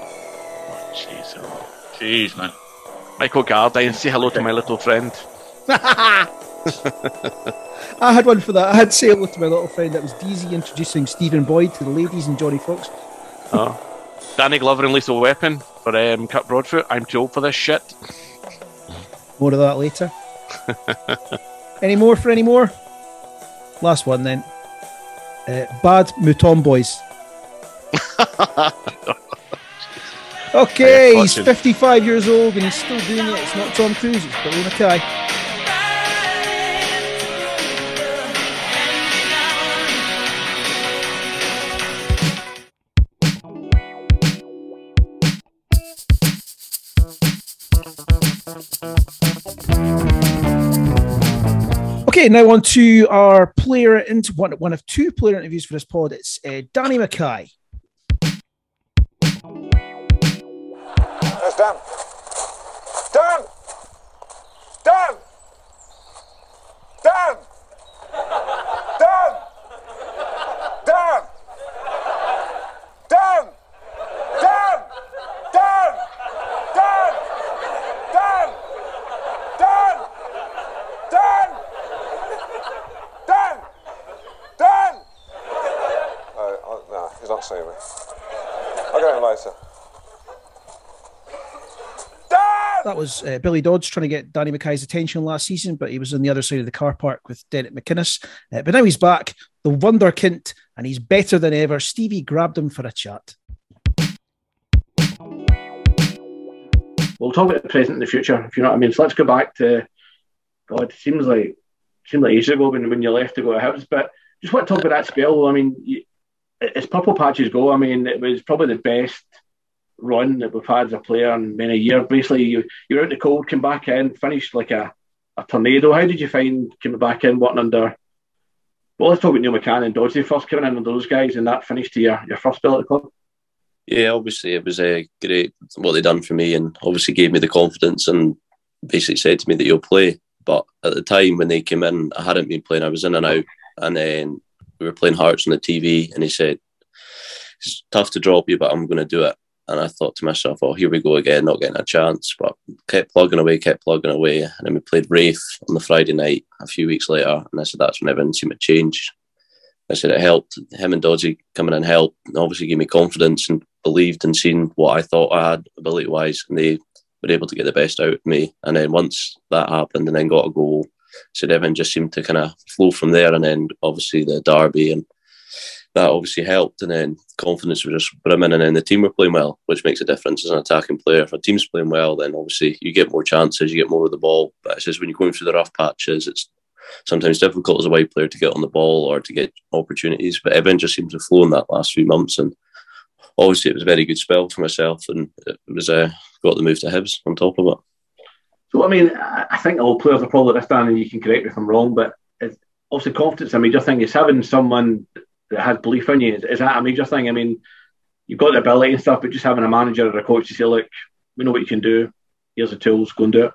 Jeez. Man. Michael Gardyne, say hello to my little friend. I had one for that. I had say hello to my little friend. That was Deasy introducing Stephen Boyd to the ladies and Johnny Fox. Oh. Danny Glover and Lethal Weapon for um, Kirk Broadfoot. I'm too old for this shit. More of that later. any more for any more? Last one then. Uh, Bad Mouton Boys. okay, he's 55 years old and he's still doing it. It's not Tom Cruise, it's Billy McKay. Okay, now on to our player into one, one of two player interviews for this pod. It's uh, Danny Mackay. Dan. Dan! Dan! Dan! Dan! Dan! Dan! Dan Dan All all no he's not seeing me. Okay, going, Lisa? That was uh, Billy Dodds trying to get Danny Mackay's attention last season, but he was on the other side of the car park with Derek McInnes. Uh, but now he's back, the wonderkind, and he's better than ever. Stevie grabbed him for a chat. We'll talk about the present and the future, if you know what I mean. So let's go back to God. It seems like seemed like ages ago when, when you left to go to Hibs, but just want to talk about that spell. I mean, you, as purple patches go, I mean, it was probably the best run that we've had as a player in many years. Basically, you you're out in the cold, came back in, finished like a, a tornado. How did you find coming back in, working under? Well, let's talk about Neil McCann and Dodsley first coming in under those guys, and that finished to your, your first spell at the club. Yeah, obviously it was a uh, great what they done for me, and obviously gave me the confidence and basically said to me that you'll play. But at the time when they came in, I hadn't been playing. I was in and out, and then we were playing Hearts on the TV, and he said, "It's tough to drop you, but I'm going to do it." And I thought to myself, "Oh, here we go again, not getting a chance." But kept plugging away, kept plugging away, and then we played Raith on the Friday night a few weeks later, and I said that's when everything seemed to change. I said it helped. Him and Dodgy coming in helped. Obviously, gave me confidence and believed and seen what I thought I had ability wise, and they were able to get the best out of me. And then once that happened, and then got a goal, so everything just seemed to kind of flow from there. And then obviously the derby and that obviously helped. And then confidence was just brimming. And then the team were playing well, which makes a difference as an attacking player. If a team's playing well, then obviously you get more chances, you get more of the ball. But it's just when you're going through the rough patches, it's sometimes difficult as a wide player to get on the ball or to get opportunities. But everything just seems to flow in that last few months. And obviously it was a very good spell for myself. And it was uh, got the move to Hibs on top of it. So I mean, I think all players are probably understanding. You can correct me if I'm wrong, but obviously confidence a major think it's having someone that has belief in you is, is, that a major thing? I mean, you've got the ability and stuff, but just having a manager or a coach to say, "Look, we know what you can do. Here's the tools. Go and do it."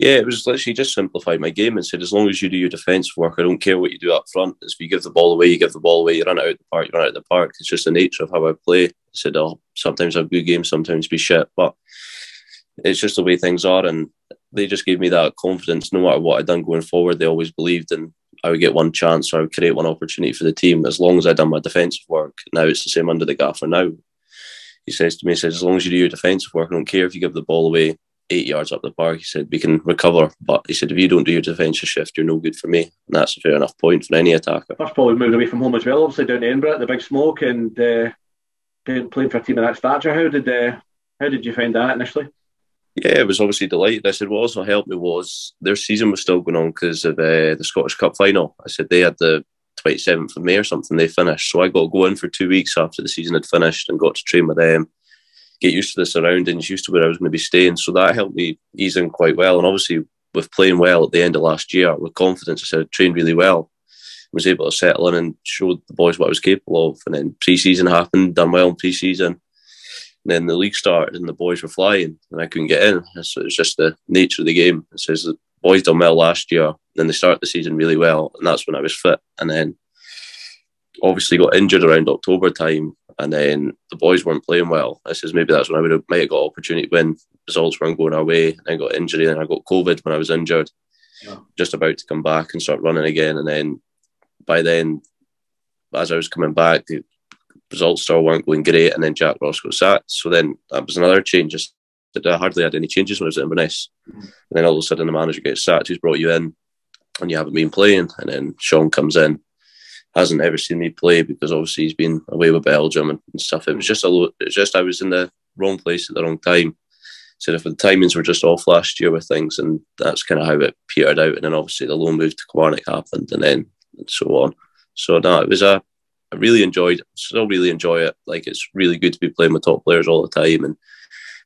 Yeah, it was literally just simplified my game and said, as long as you do your defensive work, I don't care what you do up front. If you give the ball away, you give the ball away. You run it out of the park, you run out of the park. It's just the nature of how I play. I said, I'll sometimes have good games, sometimes be shit, but it's just the way things are. And they just gave me that confidence. No matter what I'd done going forward, they always believed in I would get one chance or I would create one opportunity for the team as long as I'd done my defensive work. Now it's the same under the gaffer now. He says to me, he says, as long as you do your defensive work, I don't care if you give the ball away eight yards up the park. He said, we can recover. But he said, if you don't do your defensive shift, you're no good for me. And that's a fair enough point for any attacker. First all, moved away from home as well, obviously down to Edinburgh, the big smoke, and uh, playing for a team of that stature. How did uh, how did you find that initially? Yeah, it was obviously delighted. I said what also helped me was their season was still going on because of uh, the Scottish Cup final. I said they had the 27th of May or something they finished. So I got to go in for two weeks after the season had finished and got to train with them get used to the surroundings, used to where I was going to be staying. So that helped me ease in quite well. And obviously, with playing well at the end of last year, with confidence, I said I trained really well. was able to settle in and showed the boys what I was capable of. And then pre-season happened, done well in pre-season. And then the league started and the boys were flying and I couldn't get in. So it's just the nature of the game. It says the boys done well last year. Then they start the season really well. And that's when I was fit. And then obviously got injured around October time and then the boys weren't playing well. I says maybe that's when I would have might have got opportunity when results weren't going our way. I got injury and I got COVID when I was injured. Yeah. Just about to come back and start running again, and then by then, as I was coming back, the results still weren't going great, and then Jack Ross got sacked. So then that was another change. I hardly had any changes when I was at Inverness, mm-hmm. and then all of a sudden the manager gets sacked. Who's brought you in, and you haven't been playing, and then Sean comes in hasn't ever seen me play because obviously he's been away with Belgium and, and stuff. It was just a it's just I was in the wrong place at the wrong time. So if the timings were just off last year with things, and that's kind of how it petered out. And then obviously the loan move to Kilmarnock happened, and then and so on. So no, it was a I really enjoyed, still really enjoy it. Like it's really good to be playing with top players all the time, and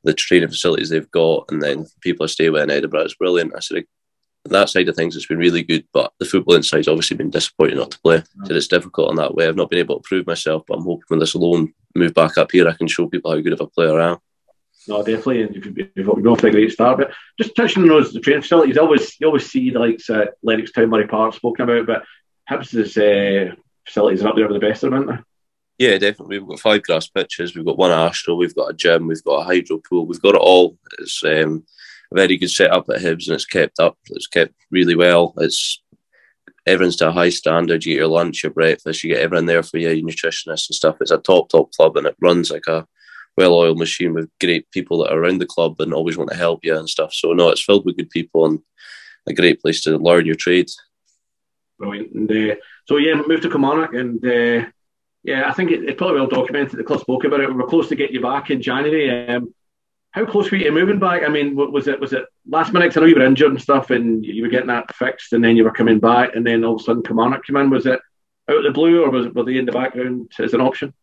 the training facilities they've got, and then people I stay with in Edinburgh is brilliant. I said that side of things has been really good, but the football inside's obviously been disappointing not to play. So it's difficult in that way. I've not been able to prove myself, but I'm hoping with this loan move back up here, I can show people how good of a player I am. No, definitely, and you've, you've got off to a great start. But just touching on those the training facilities, you always you always see the likes at Lennoxtown, Murray Park spoken about, but Hibs' is uh, facilities are up there with the best of them, aren't they? Yeah, definitely. We've got five grass pitches, we've got one astro, we've got a gym, we've got a hydro pool, we've got it all. It's um, a very good setup at Hibs, and it's kept up. It's kept really well. It's everyone's to a high standard. You get your lunch, your breakfast, you get everyone there for you, your nutritionist and stuff. It's a top top club, and it runs like a well-oiled machine with great people that are around the club and always want to help you and stuff. So no, it's filled with good people and a great place to learn your trade. Brilliant. And uh, so yeah, moved to Kilmarnock and. Uh, yeah, I think it, it's probably well documented. The club spoke about it. We were close to get you back in January. Um, how close were you moving back? I mean, was it was it last minute? I know you were injured and stuff, and you were getting that fixed, and then you were coming back, and then all of a sudden Kilmarnock came in. Was it out of the blue, or was it, were they in the background as an option?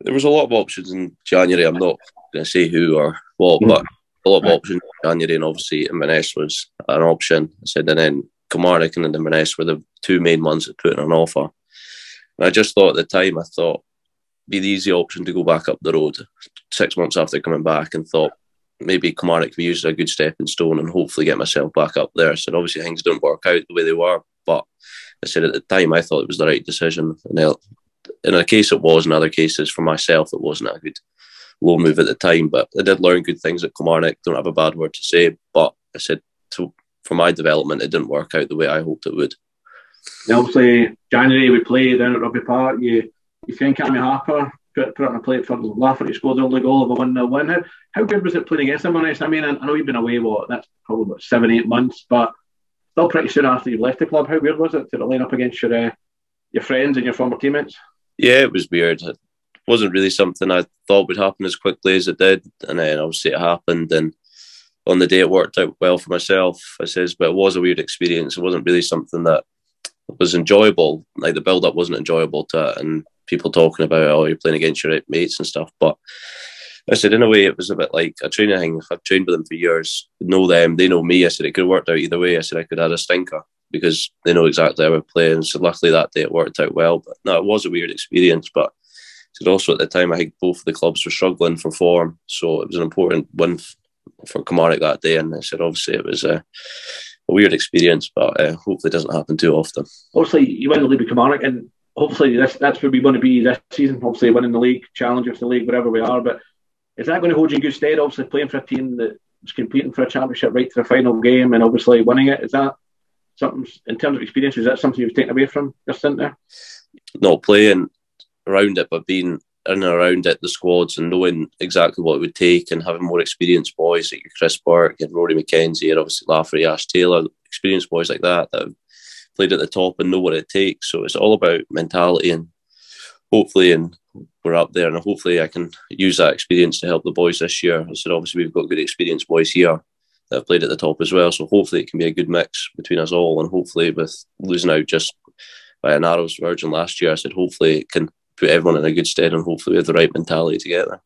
There was a lot of options in January. I'm not going to say who or what, but a lot of right. options in January, and obviously Inverness was an option. I said, and then Kilmarnock and Inverness were the two main ones that put in an offer. And I just thought at the time, I thought be the easy option to go back up the road six months after coming back and thought maybe Kilmarnock used as a good stepping stone and hopefully get myself back up there. So obviously things don't work out the way they were, but I said at the time I thought it was the right decision. And uh, in a case it was, in other cases for myself it wasn't a good low move at the time. But I did learn good things at Kilmarnock. Don't have a bad word to say, but I said to, for my development it didn't work out the way I hoped it would. Obviously, January we played down at Rugby Park. You you think Cammy Harper put, put on a plate for Lafferty, scored the only goal of a 1 0 win. How, how good was it playing against him on I mean, I know you've been away, what, that's probably about seven, eight months, but still pretty soon after you left the club. How weird was it to line up against your uh, your friends and your former teammates? Yeah, it was weird. It wasn't really something I thought would happen as quickly as it did. And then obviously it happened. And on the day it worked out well for myself, I says, but it was a weird experience. It wasn't really something that was enjoyable. Like the build up wasn't enjoyable to it, and people talking about oh you're playing against your mates and stuff. But I said in a way it was a bit like a training thing. I've trained with them for years, know them, they know me. I said it could have worked out either way. I said I could have had a stinker because they know exactly how I play. And so luckily that day it worked out well. But no, it was a weird experience. But I said also at the time I think both of the clubs were struggling for form, so it was an important win for Kilmarnock that day. And I said obviously it was a a weird experience, but uh, hopefully it doesn't happen too often. Obviously, you win the league with Kilmarnock, and hopefully that's that's where we want to be this season. Obviously, winning the league, challengers the league, wherever we are. But is that going to hold you in good stead? Obviously, playing for a team that's competing for a championship right to the final game, and obviously winning it. Is that something in terms of experience? Is that something you've taken away from your stint there? Not playing around it, but being in and around it, the squads, and knowing exactly what it would take, and having more experienced boys like Chris Burke and Rory McKenzie, and obviously Lafferty, Ash Taylor, experienced boys like that that have played at the top and know what it takes. So it's all about mentality, and hopefully, and we're up there, and hopefully, I can use that experience to help the boys this year. I said, obviously, we've got good experienced boys here that have played at the top as well. So hopefully, it can be a good mix between us all, and hopefully, with losing out just by a narrow margin last year, I said hopefully it can put everyone in a good stead and hopefully we have the right mentality to together.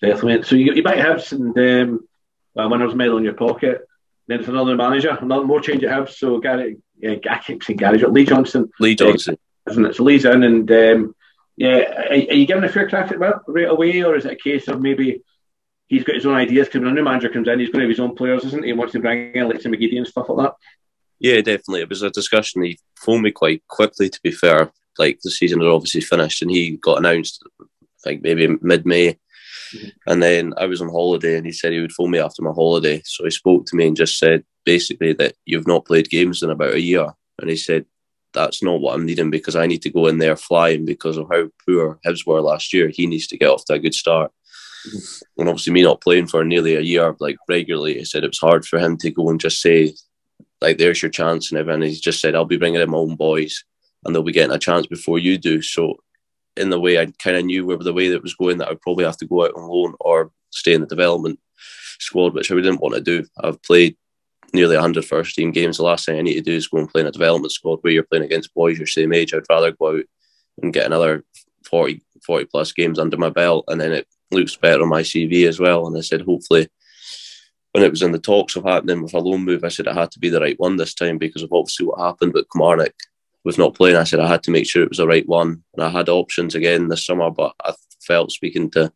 Definitely. So you, you back Hibs and um, a winner's medal in your pocket. Then it's another manager, another more change at Hibs. So Gary, yeah, I keep saying Gary, Lee Johnson. Lee Johnson. Isn't it? So Lee's in and um, yeah, are, are, you giving a fair crack at it right away or is it a case of maybe he's got his own ideas because when a new manager comes in, he's going to have his own players, isn't he? He wants to bring in Alexi McGeady and stuff like that. Yeah, definitely. It was a discussion. He phoned me quite quickly, to be fair like the season had obviously finished and he got announced, I think maybe mid May. Mm-hmm. And then I was on holiday and he said he would phone me after my holiday. So he spoke to me and just said basically that you've not played games in about a year. And he said, that's not what I'm needing because I need to go in there flying because of how poor Hibs were last year. He needs to get off to a good start. Mm-hmm. And obviously, me not playing for nearly a year, like regularly, he said it was hard for him to go and just say, like, there's your chance and everything. He just said, I'll be bringing in my own boys and they'll be getting a chance before you do. So, in the way, I kind of knew where the way that was going that I'd probably have to go out on loan or stay in the development squad, which I didn't want to do. I've played nearly 100 first team games. The last thing I need to do is go and play in a development squad where you're playing against boys your same age. I'd rather go out and get another 40, 40 plus games under my belt, and then it looks better on my CV as well. And I said, hopefully, when it was in the talks of happening with a loan move, I said it had to be the right one this time because of obviously what happened with Kilmarnock with not playing, I said I had to make sure it was the right one. And I had options again this summer, but I felt speaking to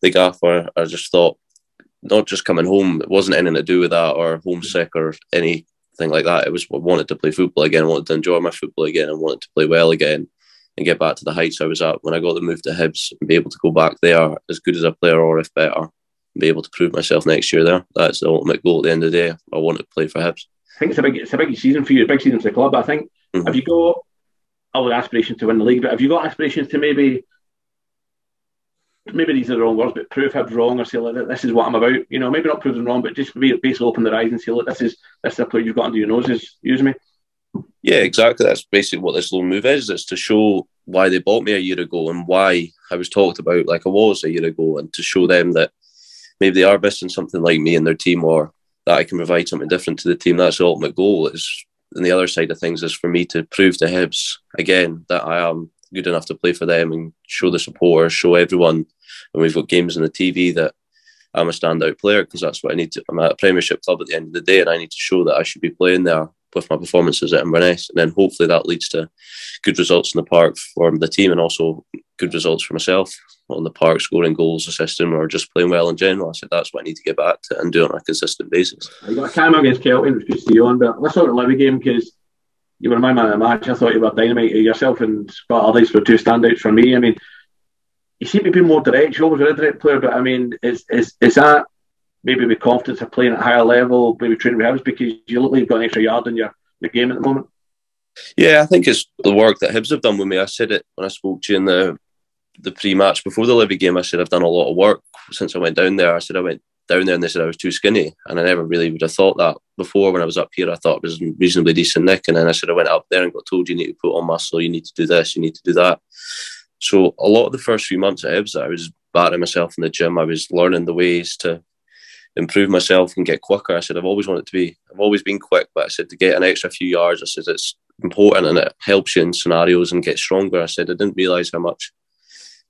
the gaffer, I just thought not just coming home, it wasn't anything to do with that or homesick or anything like that. It was I wanted to play football again, I wanted to enjoy my football again, and wanted to play well again and get back to the heights I was at when I got the move to Hibs and be able to go back there as good as a player or if better, and be able to prove myself next year there. That's the ultimate goal at the end of the day. I want to play for Hibs. I think it's a big it's a big season for you, a big season for the club. I think Mm-hmm. Have you got other aspirations to win the league? But have you got aspirations to maybe maybe these are the wrong words, but prove Hibs wrong or say, like, this is what I'm about. You know, maybe not prove them wrong, but just basically open their eyes and say, look, this is this is a player you've got under your noses. Use me. Yeah, exactly. That's basically what this loan move is. It's to show why they bought me a year ago and why I was talked about like I was a year ago, and to show them that maybe they are missing something like me in their team, or that I can provide something different to the team. That's the ultimate goal. Is and the other side of things is for me to prove to Hibs again that I am good enough to play for them and show the supporters, show everyone when we've got games on the TV that I'm a standout player because that's what I need to. I'm at a Premiership club at the end of the day, and I need to show that I should be playing there with my performances at Inverness, and then hopefully that leads to good results in the park for the team and also good results for myself on the park, scoring goals, assisting, or just playing well in general. I said that's what I need to get back to and do on a consistent basis. You got a camera against Kelty, which is to you on, but let's talk about the Livy game because you were my man of the match. I thought you were dynamite. Uh, yourself and Scott Allardice were two standouts for me. I mean, you seem to be more direct. You always were a direct player, but I mean, is is is that maybe with confidence of playing at a higher level, maybe training with Hibs because you look like you've got an extra yard in your, your game at the moment? Yeah, I think it's the work that Hibs have done with me. I said it when I spoke to you in the the pre-match before the Livy game. I said I've done a lot of work since I went down there. I said I went down there and they said I was too skinny, and I never really would have thought that before. When I was up here, I thought it was reasonably decent nick, and then I said I went up there and got told you need to put on muscle, you need to do this, you need to do that. So a lot of the first few months at Hibs, I was battering myself in the gym. I was learning the ways to improve myself and get quicker. I said I've always wanted to be, I've always been quick, but I said to get an extra few yards, I said it's important and it helps you in scenarios and get stronger. I said I didn't realise how much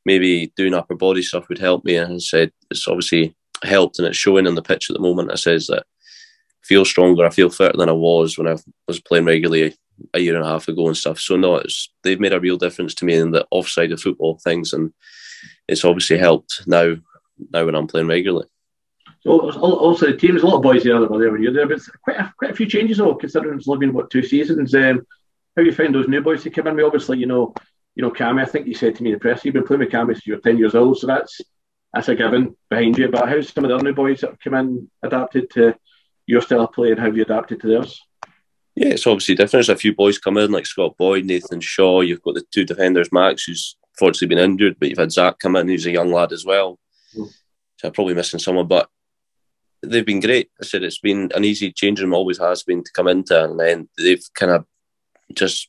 maybe doing upper body stuff would help me. And I said it's obviously helped and it's showing in the pitch at the moment. I says that I feel stronger, I feel fitter than I was when I was playing regularly a year and a half ago and stuff. So no, it's they've made a real difference to me in the offside of football things, and it's obviously helped now. Now when I'm playing regularly. So also the team, there's a lot of boys there that were there when you're there, but quite a, quite a few changes though, considering it's only been what two seasons. Um, how you find those new boys to come in? We obviously, you know, you know, Cammy. I think you said to me in the press, you've been playing with Cammy since you were ten years old, so that's that's a given behind you. But how's some of the other new boys that have come in adapted to your style of play, and how have you adapted to theirs? Yeah, it's obviously different. There's a few boys come in like Scott Boyd, Nathan Shaw. You've got the two defenders, Max, who's fortunately been injured, but you've had Zach come in, who's a young lad as well. Mm. So I'm probably missing someone, but they've been great. I said it's been an easy change room, always has been to come into, and then they've kind of just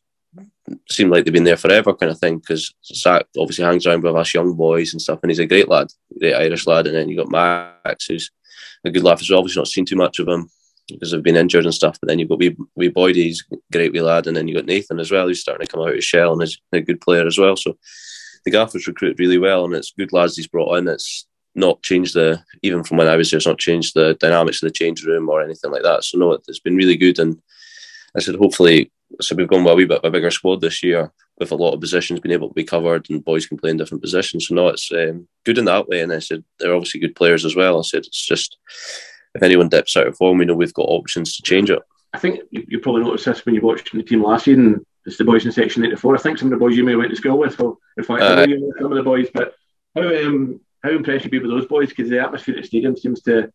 seemed like they've been there forever, kind of thing. Because Zach obviously hangs around with us young boys and stuff, and he's a great lad, great Irish lad. And then you got Max, who's a good laugh as well. Obviously, not seen too much of him because they've been injured and stuff. But then you've got wee, wee Boyd, he's great wee lad, and then you've got Nathan as well, who's starting to come out of his shell and is a good player as well. So the gaffer's recruited really well, and it's good lads he's brought in. It's not changed the even from when I was there, It's not changed the dynamics of the change room or anything like that. So no, it's been really good, and I said hopefully. So we've gone with a wee bit of a bigger squad this year with a lot of positions being able to be covered and boys can play in different positions. So no, it's um, good in that way. And I said they're obviously good players as well. I said it's just if anyone dips out of form, we know we've got options to change it. I think you, you probably noticed this when you watched the team last season. It's the boys in Section 84. I think some of the boys you may have went to school with. So in fact, uh, some of the boys. But how um, how impressed you be with those boys? Because the atmosphere at the stadium seems to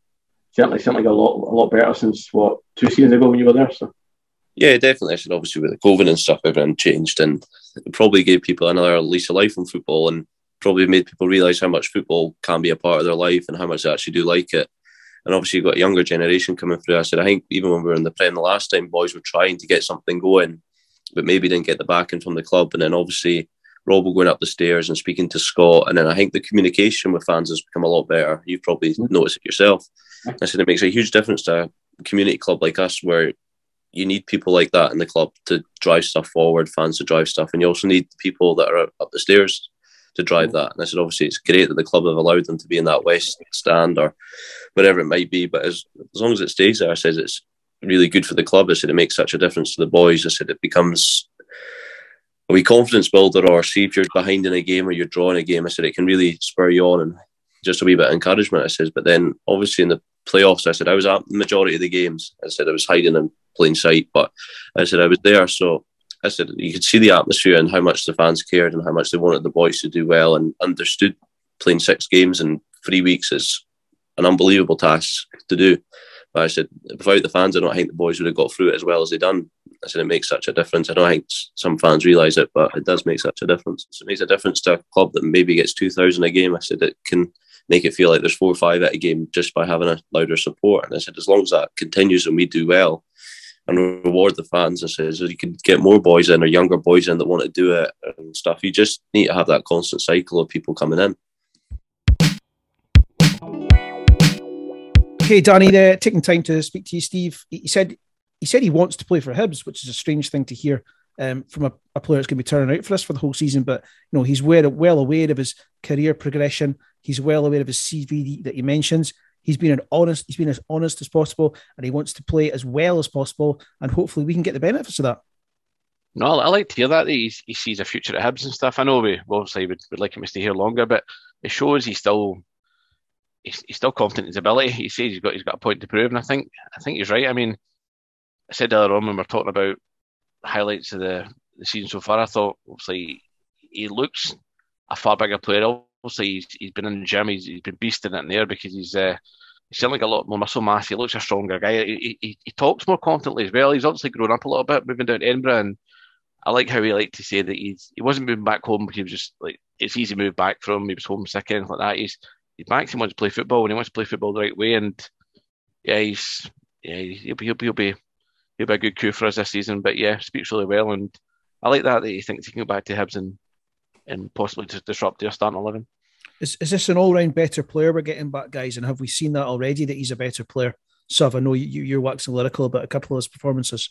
certainly seem like a lot a lot better since what two seasons ago when you were there. So. Yeah, definitely. I said obviously with the COVID and stuff, everything changed, and it probably gave people another lease of life on football, and probably made people realise how much football can be a part of their life and how much they actually do like it. And obviously, you've got a younger generation coming through. I said, I think even when we were in the Prem the last time, boys were trying to get something going, but maybe didn't get the backing from the club. And then obviously, Rob going up the stairs and speaking to Scott. And then I think the communication with fans has become a lot better. You've probably noticed it yourself. I said, it makes a huge difference to a community club like us where you need people like that in the club to drive stuff forward, fans to drive stuff. And you also need people that are up the stairs to drive that. And I said, obviously, it's great that the club have allowed them to be in that west stand or whatever it might be. But as, as long as it stays there, I said it's really good for the club. I said it makes such a difference to the boys. I said it becomes a wee confidence builder, or see if you're behind in a game or you're drawing a game. I said it can really spur you on and just a wee bit of encouragement. I said, but then obviously in the playoffs, I said I was at the majority of the games. I said I was hiding in plain sight, but I said I was there. So I said you could see the atmosphere and how much the fans cared and how much they wanted the boys to do well and understood playing six games in three weeks is an unbelievable task to do. But I said without the fans, I don't think the boys would have got through it as well as they done. I said it makes such a difference. I don't think some fans realise it, but it does make such a difference. It makes a difference to a club that maybe gets two thousand a game. I said it can make it feel like there's four or five at a game just by having a louder support. And I said as long as that continues and we do well and reward the fans, I said you can get more boys in or younger boys in that want to do it and stuff. You just need to have that constant cycle of people coming in. Okay, Danny, uh, taking time to speak to you, Steve. He said he said he wants to play for Hibs, which is a strange thing to hear um, from a, a, player that's going to be turning out for us for the whole season. But you know, he's well, well aware of his career progression. He's well aware of his CV that he mentions. He's been an honest. He's been as honest as possible, and he wants to play as well as possible. And hopefully, we can get the benefits of that. No, I like to hear that, he, he sees a future at Hibs and stuff. I know we obviously would, would like him to stay here longer, but it shows he's still he's, he's still confident in his ability. He says he's got he's got a point to prove, and I think I think he's right. I mean, I said earlier on when we are talking about highlights of the, the season so far, I thought obviously he looks a far bigger player. Obviously, he's, he's been in the gym, he's, he's been beasting it in there because he's uh, he's like a lot more muscle mass. He looks a stronger guy. He, he, he talks more confidently as well. He's obviously grown up a little bit, moving down to Edinburgh, and I like how he liked to say that he's he wasn't moving back home because he was just like it's easy to move back from. He was homesick and like that. He's he's back. He wants to play football, and he wants to play football the right way. And yeah, he's yeah he'll be he'll be he'll be, he'll be a good coup for us this season. But yeah, speaks really well, and I like that that he thinks he can go back to Hibs and and possibly to disrupt their starting eleven. Is is this an all round better player we're getting back, guys? And have we seen that already that he's a better player? So I know you, you're waxing lyrical about a couple of his performances.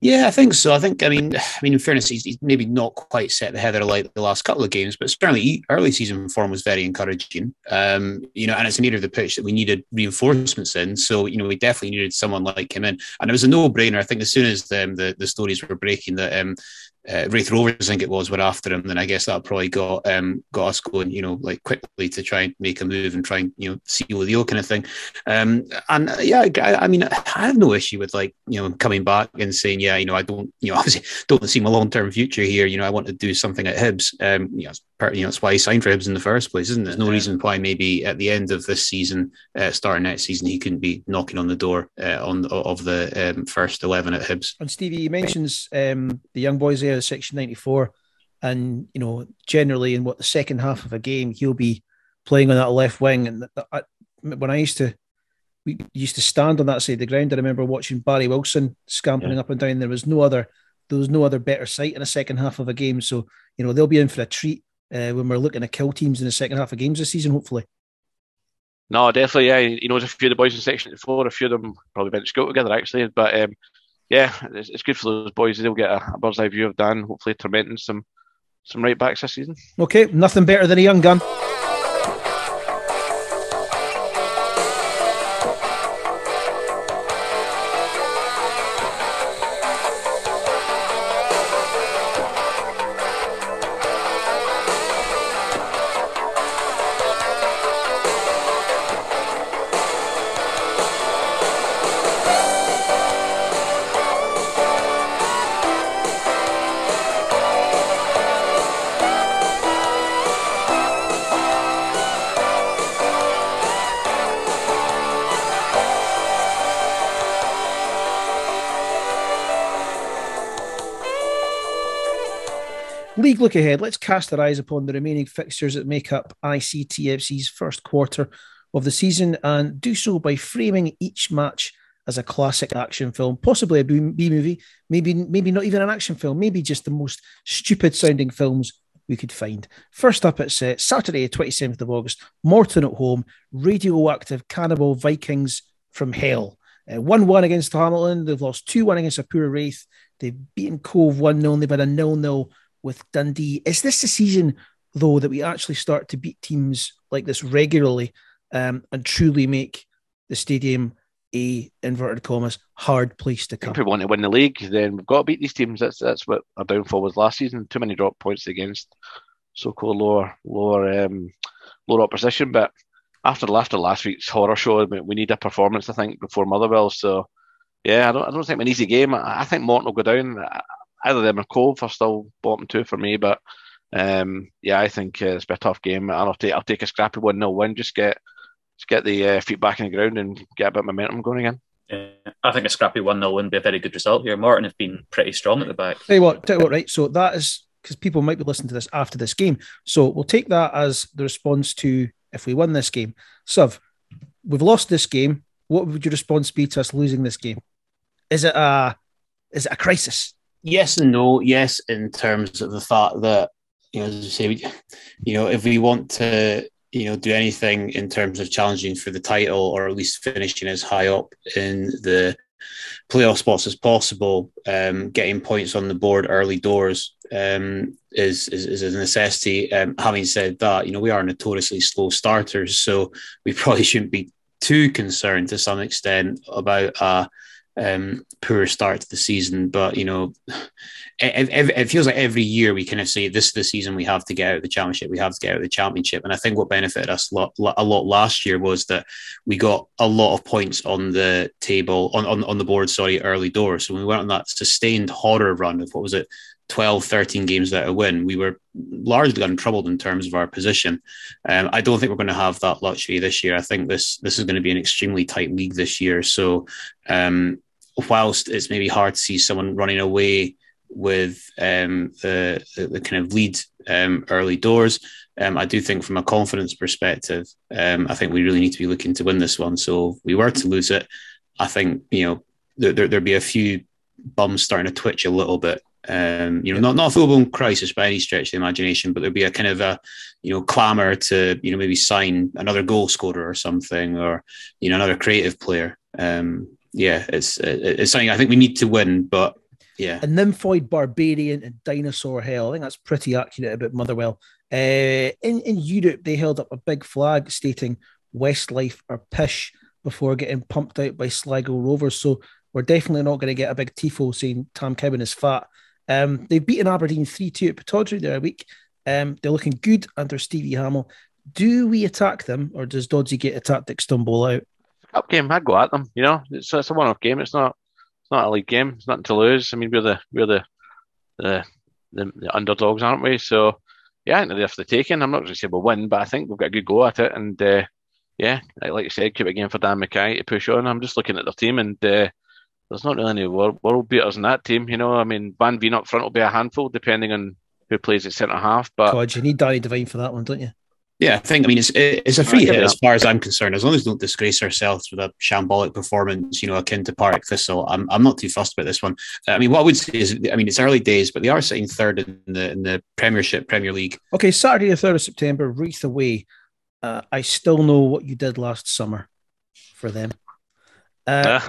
Yeah, I think so. I think, I mean, I mean, in fairness, he's, he's maybe not quite set the heather alight the last couple of games, but certainly early season form was very encouraging. Um, you know, and it's an area of the pitch that we needed reinforcements in. So, you know, we definitely needed someone like him in, and it was a no-brainer. I think as soon as um, the the stories were breaking that um, uh, Raith Rovers, I think it was, were after him, then I guess that probably got um, got us going, you know, like quickly to try and make a move and try and you know seal the deal kind of thing. Um, and uh, yeah, I, I, mean, I have no issue with like you know coming back and saying, yeah, you know, I don't, you know, obviously don't see my long term future here. You know, I want to do something at Hibs. Um, you know, part, you know, that's why he signed for Hibs in the first place, isn't there? There's no reason why maybe at the end of this season, uh, starting next season, he couldn't be knocking on the door uh, on of the um, first eleven at Hibs. And Stevie, he mentions um, the young boys there, section ninety four, and you know, generally in what the second half of a game, he'll be playing on that left wing. And I, when I used to. We used to stand on that side of the ground. I remember watching Barry Wilson scampering yeah. up and down. There was no other there was no other better sight in the second half of a game. So, you know, they'll be in for a treat uh, when we're looking to kill teams in the second half of games this season, hopefully. No, definitely. Yeah, he knows a few of the boys in section four. A few of them probably went to school together actually. But um, yeah, it's, it's, good for those boys. They'll get a, a bird's eye view of Dan. Hopefully, tormenting some some right backs this season. Okay, nothing better than a young gun. Look ahead. Let's cast our eyes upon the remaining fixtures that make up ICTFC's first quarter of the season and do so by framing each match as a classic action film, possibly a B movie, maybe maybe not even an action film, maybe just the most stupid sounding films we could find. First up, it's uh, Saturday, 27th of August, Morton at home, radioactive cannibal Vikings from hell. Uh, 1 uh, 1 against Hamilton. They've lost 2 1 against Apura Raith. They've beaten Cove 1 0. They've had a 0 0 with Dundee. Is this the season, though, that we actually start to beat teams like this regularly um, and truly make the stadium a inverted commas hard place to come? If we want to win the league, then we've got to beat these teams. That's that's what our downfall was last season. Too many drop points against so-called lower lower um, lower opposition. But after after last week's horror show, we need a performance, I think, before Motherwell. So yeah, I don't I don't think an easy game. I, I think Morton will go down either them or Cove are still bottom two for me. But um, yeah, I think uh, it's been a tough game. I'll take I'll take a scrappy one 0 win. Just get just get the uh, feet back in the ground and get a bit of momentum going again. Yeah, I think a scrappy 1 0 wouldn't be a very good result here. Morton have been pretty strong at the back. Tell you what, tell you what, right? So that is because people might be listening to this after this game. So we'll take that as the response to if we win this game. Suv, we've lost this game. What would your response be to us losing this game? Is it a is it a crisis? Yes and no. Yes, in terms of the fact that you know, as you say, you know, if we want to, you know, do anything in terms of challenging for the title or at least finishing as high up in the playoff spots as possible, um, getting points on the board early doors um, is, is, is a necessity. Um, having said that, you know, we are notoriously slow starters, so we probably shouldn't be too concerned to some extent about a um, poor start to the season. But you know, it, it, it, feels like every year we kind of say this is the season we have to get out of the championship. We have to get out of the championship. And I think what benefited us a lot, a lot last year was that we got a lot of points on the table on, on, on the board. Sorry, early doors. So we went on that sustained horror run of what was it, 12, 13 games without a win, we were largely untroubled in terms of our position. Um, I don't think we're going to have that luxury this year. I think this this is going to be an extremely tight league this year. So, um, whilst it's maybe hard to see someone running away with um, the, the, kind of lead um, early doors, um, I do think from a confidence perspective, um, I think we really need to be looking to win this one. So, if we were to lose it, I think you know there, there, there'd be a few bums starting to twitch a little bit um, you know, not not a full blown crisis by any stretch of the imagination, but there'd be a kind of a, you know, clamour to you know maybe sign another goal scorer or something, or you know another creative player. Um, yeah, it's it's something I think we need to win, but yeah. A nymphoid barbarian and dinosaur hell. I think that's pretty accurate about Motherwell. Uh, in in Europe, they held up a big flag stating Westlife or Pish before getting pumped out by Sligo Rovers. So we're definitely not going to get a big tifo saying Tam Kibben is fat. Um, they've beaten Aberdeen 3 2 at Pittodrie the other week. Um, they're looking good under Stevie Hammell. Do we attack them or does Dodgy get a tactic stumble out? Cup game, I'd go at them. You know, it's, it's a one off game. It's not it's not a league game. It's nothing to lose. I mean, we're the we're the the, the, the underdogs, aren't we? So yeah, I think they're for the taking. I'm not going to say we'll win, but I think we've got a good go at it. And uh, yeah, like you said, keep it game for Dan Mackay to push on. I'm just looking at their team and uh, there's not really any world, world beaters in that team. You know, I mean, Van Veen up front will be a handful depending on who plays at centre half. But God, you need Danny Devine for that one, don't you? Yeah, I think. I mean, it's it's a free hit as far as I'm concerned. As long as we don't disgrace ourselves with a shambolic performance, you know, akin to Park Thistle, I'm I'm not too fussed about this one. I mean, what I would say is, I mean, it's early days, but they are sitting third in the in the Premiership Premier League. Okay, Saturday the third of September, Raith away. Uh, I still know what you did last summer for them. Uh,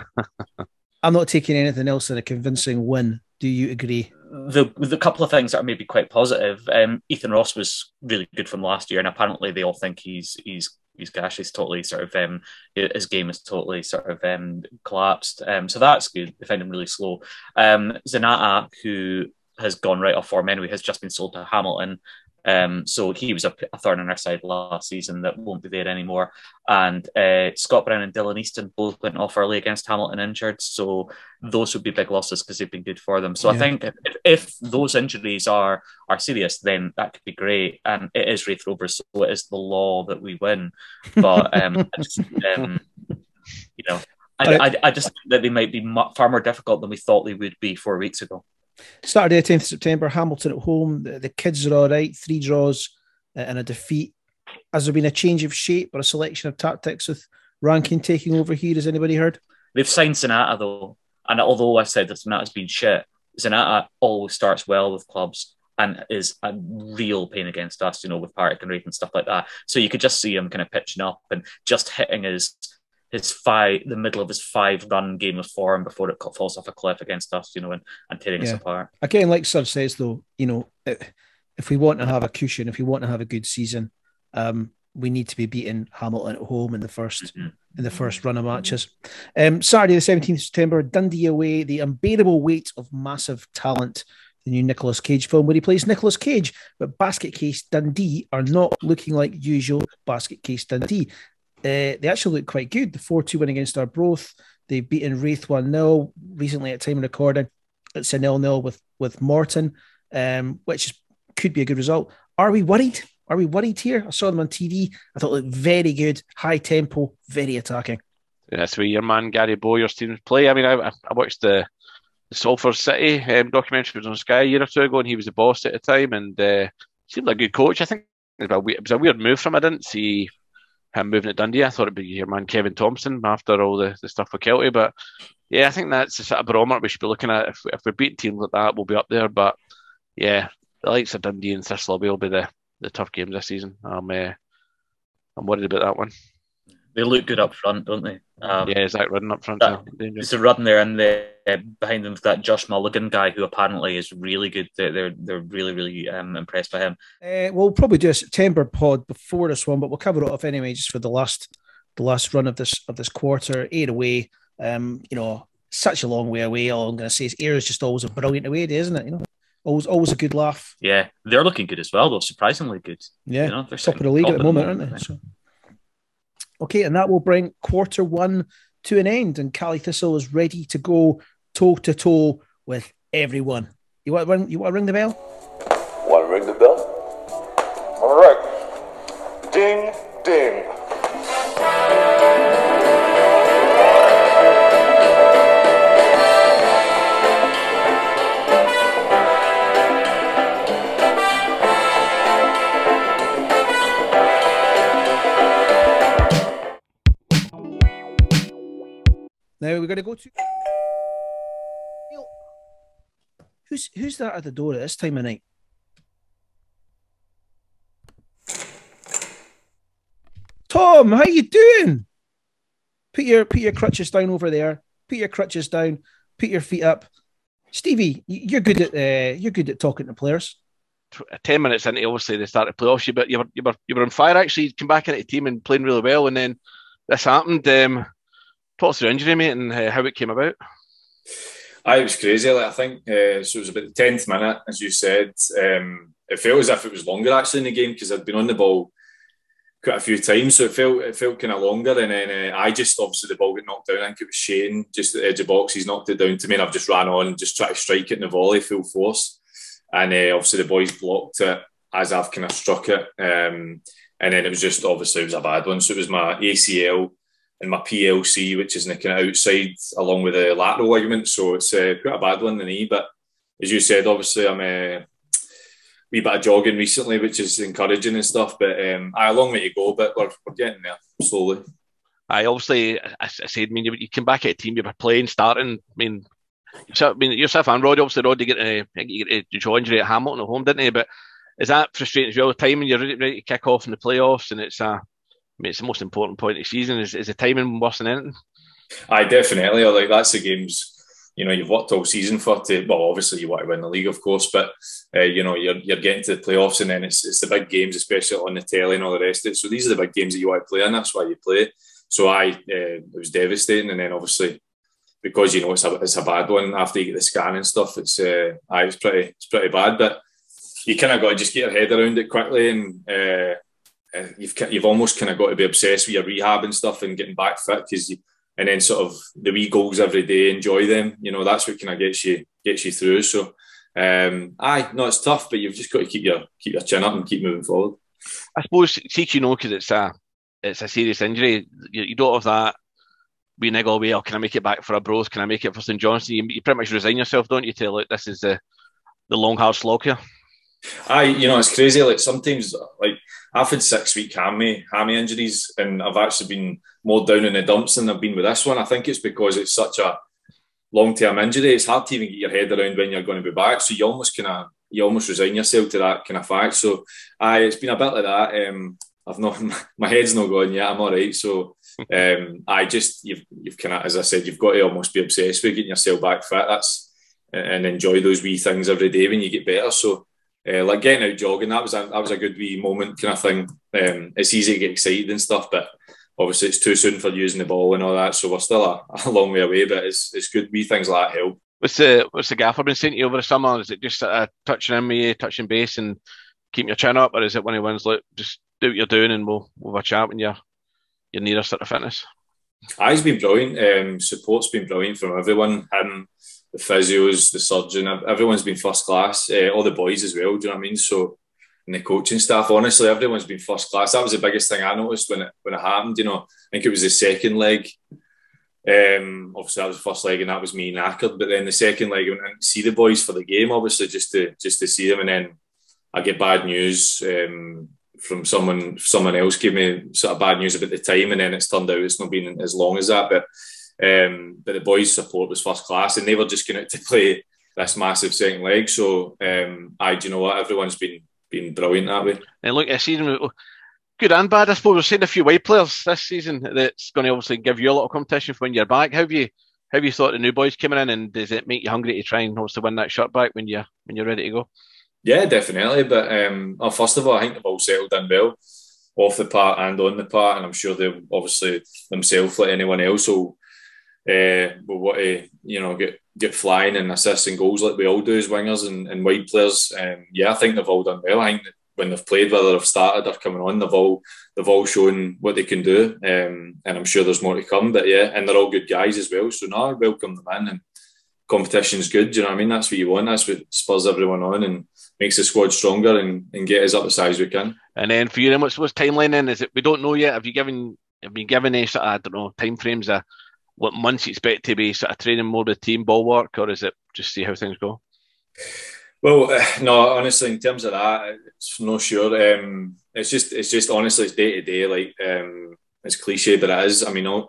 I'm not taking anything else than a convincing win. Do you agree? The the couple of things that are maybe quite positive. Um, Ethan Ross was really good from last year, and apparently they all think he's he's he's gosh, he's totally sort of um, his game is totally sort of um, collapsed. Um, so that's good. They find him really slow. Um, Zanatta, who has gone right off form anyway, has just been sold to Hamilton. Um, so he was a, a, thorn in our side last season that won't be there anymore. And uh, Scott Brown and Dylan Easton both went off early against Hamilton injured. So those would be big losses because they've been good for them. So yeah. I think if, if, those injuries are are serious, then that could be great. And it is Raith Rovers, so it is the law that we win. But um, just, um, you know, I, I, I just think that they might be far more difficult than we thought they would be four weeks ago. Saturday, 10th September, Hamilton at home. The, the, kids are all right. Three draws and a defeat. Has there been a change of shape or a selection of tactics with Rankin taking over here? Has anybody heard? They've signed Zanatta though, and although I said that Zanatta's been shit, Zanatta always starts well with clubs and is a real pain against us, you know, with Partick and Raith and stuff like that. So you could just see him kind of pitching up and just hitting his his five, the middle of his five run game of form before it falls off a cliff against us, you know, and, and tearing yeah. us apart. Again, like Suv says, though, you know, if we want to have a cushion, if we want to have a good season, um, we need to be beating Hamilton at home in the 1st mm-hmm. in the first run of matches. Um, Saturday, the seventeenth September, Dundee away. The unbearable weight of massive talent. The new Nicolas Cage film where he plays Nicolas Cage, but Basket Case Dundee are not looking like usual Basket Case Dundee. Uh, they actually look quite good. The 4 2 win against Arbroath. They've beaten Raith 1 0 recently at time of recording. It's a nil nil with, with Morton, um, which could be a good result. Are we worried? Are we worried here? I saw them on TV. I thought it looked very good, high tempo, very attacking. that's where your man Gary Bowyer's team play. I mean, I, I watched the, the Salford City um, documentary was on Sky a year or two ago, and he was the boss at the time, and uh, seemed like a good coach. I think it was, a, it was a weird move from. I didn't see him moving to Dundee. I thought it'd be your man Kevin Thomson after all the, the stuff with Kelty, but yeah, I think that's the sort of barometer we should be looking at. If, if we're beating teams like that, we'll be up there. But yeah, the likes of Dundee and Thistle will be the, the tough games this season. I'm uh, I'm worried about that one. They look good up front, don't they? Um, yeah, Zak Rudden up front. that, it's a Rudden there, and the, uh, behind them that Josh Mulligan guy, who apparently is really good. They're they're, they're really really um, impressed by him. Uh, we'll probably do a September pod before this one, but we'll cover it off anyway, just for the last the last run of this of this quarter. Ayr away, um, you know, such a long way away. All I'm going to say is Ayr is just always a brilliant away day, isn't it? You know, always always a good laugh. Yeah, they're looking good as well, though. Surprisingly good. Yeah, you know, they're top of the league at the moment, aren't they? So. Okay, and that will bring quarter one to an end, and Caley Thistle is ready to go toe to toe with everyone. You want to ring? You want to ring the bell? Want to ring the bell? Going to go to. Who's who's that at the door at this time of night? Tom, how you doing? Put your put your crutches down over there. Put your crutches down. Put your feet up. Stevie, you're good at uh, you're good at talking to players. Ten minutes into obviously they started playoffs, you but you were you were you were on fire actually. You came back into the team and playing really well, and then this happened. Um, talk us through injury, mate, and uh, how it came about. I it was crazy. Like I think uh, so. It was about the tenth minute, as you said. Um, it felt as if it was longer actually in the game because I'd been on the ball quite a few times, so it felt it felt kind of longer. And then uh, I just obviously the ball got knocked down. I think it was Shane just at the edge of box. He's knocked it down to me, and I've just ran on and just tried to strike it in the volley full force. And uh, obviously the boys blocked it as I've kind of struck it. Um, and then it was just obviously it was a bad one. So it was my ACL and my PLC, which is in the kind of outside along with the lateral ligament. So it's uh, quite a bad one in the knee. But as you said, obviously I'm a wee bit of jogging recently, which is encouraging and stuff. But um, I a long way to go, but we're, we're getting there slowly. I obviously, I, said, I mean, you, come back at a team, you were playing, starting. I mean, I mean, yourself and Rod, obviously, Rod, you get a, you get a jaw injury at Hamilton at home, didn't he? But is that frustrating as well? The timing you're ready, ready to kick off in the playoffs, and it's a, I mean, it's the most important point of the season. Is, is the timing worse than anything? I definitely like that's the games. You know, you've worked all season for to. Well, obviously you want to win the league, of course, but uh, you know you're you're getting to the playoffs, and then it's it's the big games, especially on the telly and all the rest of it. So these are the big games that you want to play, and that's why you play. So I, uh, it was devastating, and then obviously because you know it's a it's a bad one after you get the scan and stuff. It's uh, I was pretty it's pretty bad, but you kind of got to just get your head around it quickly and. Uh, you've you've almost kind of got to be obsessed with your rehab and stuff and getting back fit because and then sort of the wee goals every day, enjoy them. You know that's what kind of gets you gets you through. So, um, aye, no, it's tough, but you've just got to keep your keep your chin up and keep moving forward. I suppose, see, you know, because it's a it's a serious injury, you, you don't have that we niggle away. Oh, can I make it back for Arbroath? Can I make it for St Johnstone? You, you pretty much resign yourself, don't you? To like this is the the long hard slog here. Aye, you know it's crazy. Like sometimes, like I've had six week hammy hammy injuries, and I've actually been more down in the dumps than I've been with this one. I think it's because it's such a long term injury. It's hard to even get your head around when you're going to be back. So you almost kind of you almost resign yourself to that kind of fact. So, aye, it's been a bit like that. Um, I've not my head's not going yet. I'm all right. So, um, I just you've you've kind of as I said, you've got to almost be obsessed with getting yourself back fit. That's and enjoy those wee things every day when you get better. So uh, like getting out jogging, that was a that was a good wee moment kind of thing. Um, it's easy to get excited and stuff, but obviously it's too soon for using the ball and all that. So we're still a, a long way away, but it's it's good wee things like that help. What's the what's the gaffer been saying to you over the summer? Is it just uh, touching in me, touching base, and keeping your chin up, or is it one of the ones like just do what you're doing and we'll we'll have a chat when you're you're near us at the fitness? I's been brilliant. Um, support's been brilliant from everyone. Him, the physios, the surgeon, everyone's been first class. Uh, all the boys as well. Do you know what I mean? So, and the coaching staff, honestly, everyone's been first class. That was the biggest thing I noticed when it when it happened. You know, I think it was the second leg Um, obviously, that was the first leg, and that was me knackered. But then the second leg, I went and see the boys for the game, obviously, just to just to see them. And then I get bad news um, from someone. Someone else gave me sort of bad news about the time, and then it's turned out it's not been as long as that. But um, but the boys' support was first class, and they were just going to play this massive second leg. So um, I, do you know what? Everyone's been been brilliant that way. And look, see them good and bad. I suppose we've seen a few white players this season that's going to obviously give you a lot of competition for when you're back. How have you how have you thought the new boys coming in, and does it make you hungry to try and obviously win that shirt back when you when you're ready to go? Yeah, definitely. But um, well, first of all, I think they've all settled in well off the part and on the part, and I'm sure they'll obviously themselves, like anyone else, will uh, will want to you know get get flying and assisting goals like we all do as wingers and, and wide players. Um, yeah, I think they've all done well. I think when they've played, whether they've started or coming on, they've all they've all shown what they can do, um, and I'm sure there's more to come. But yeah, and they're all good guys as well. So now welcome them in, and competition's good. You know what I mean? That's what you want. That's what spurs everyone on and makes the squad stronger and, and get us up high as we can. And then for you, then what's what's timeline? Then is it we don't know yet? Have you given have you given any sort of I don't know time frames? of what months expect to be sort of training more the team ball work, or is it just see how things go? Well, uh, no, honestly, in terms of that, it's no sure. Um, it's just, it's just honestly, it's day to day. Like um, it's cliche, but it is. I mean,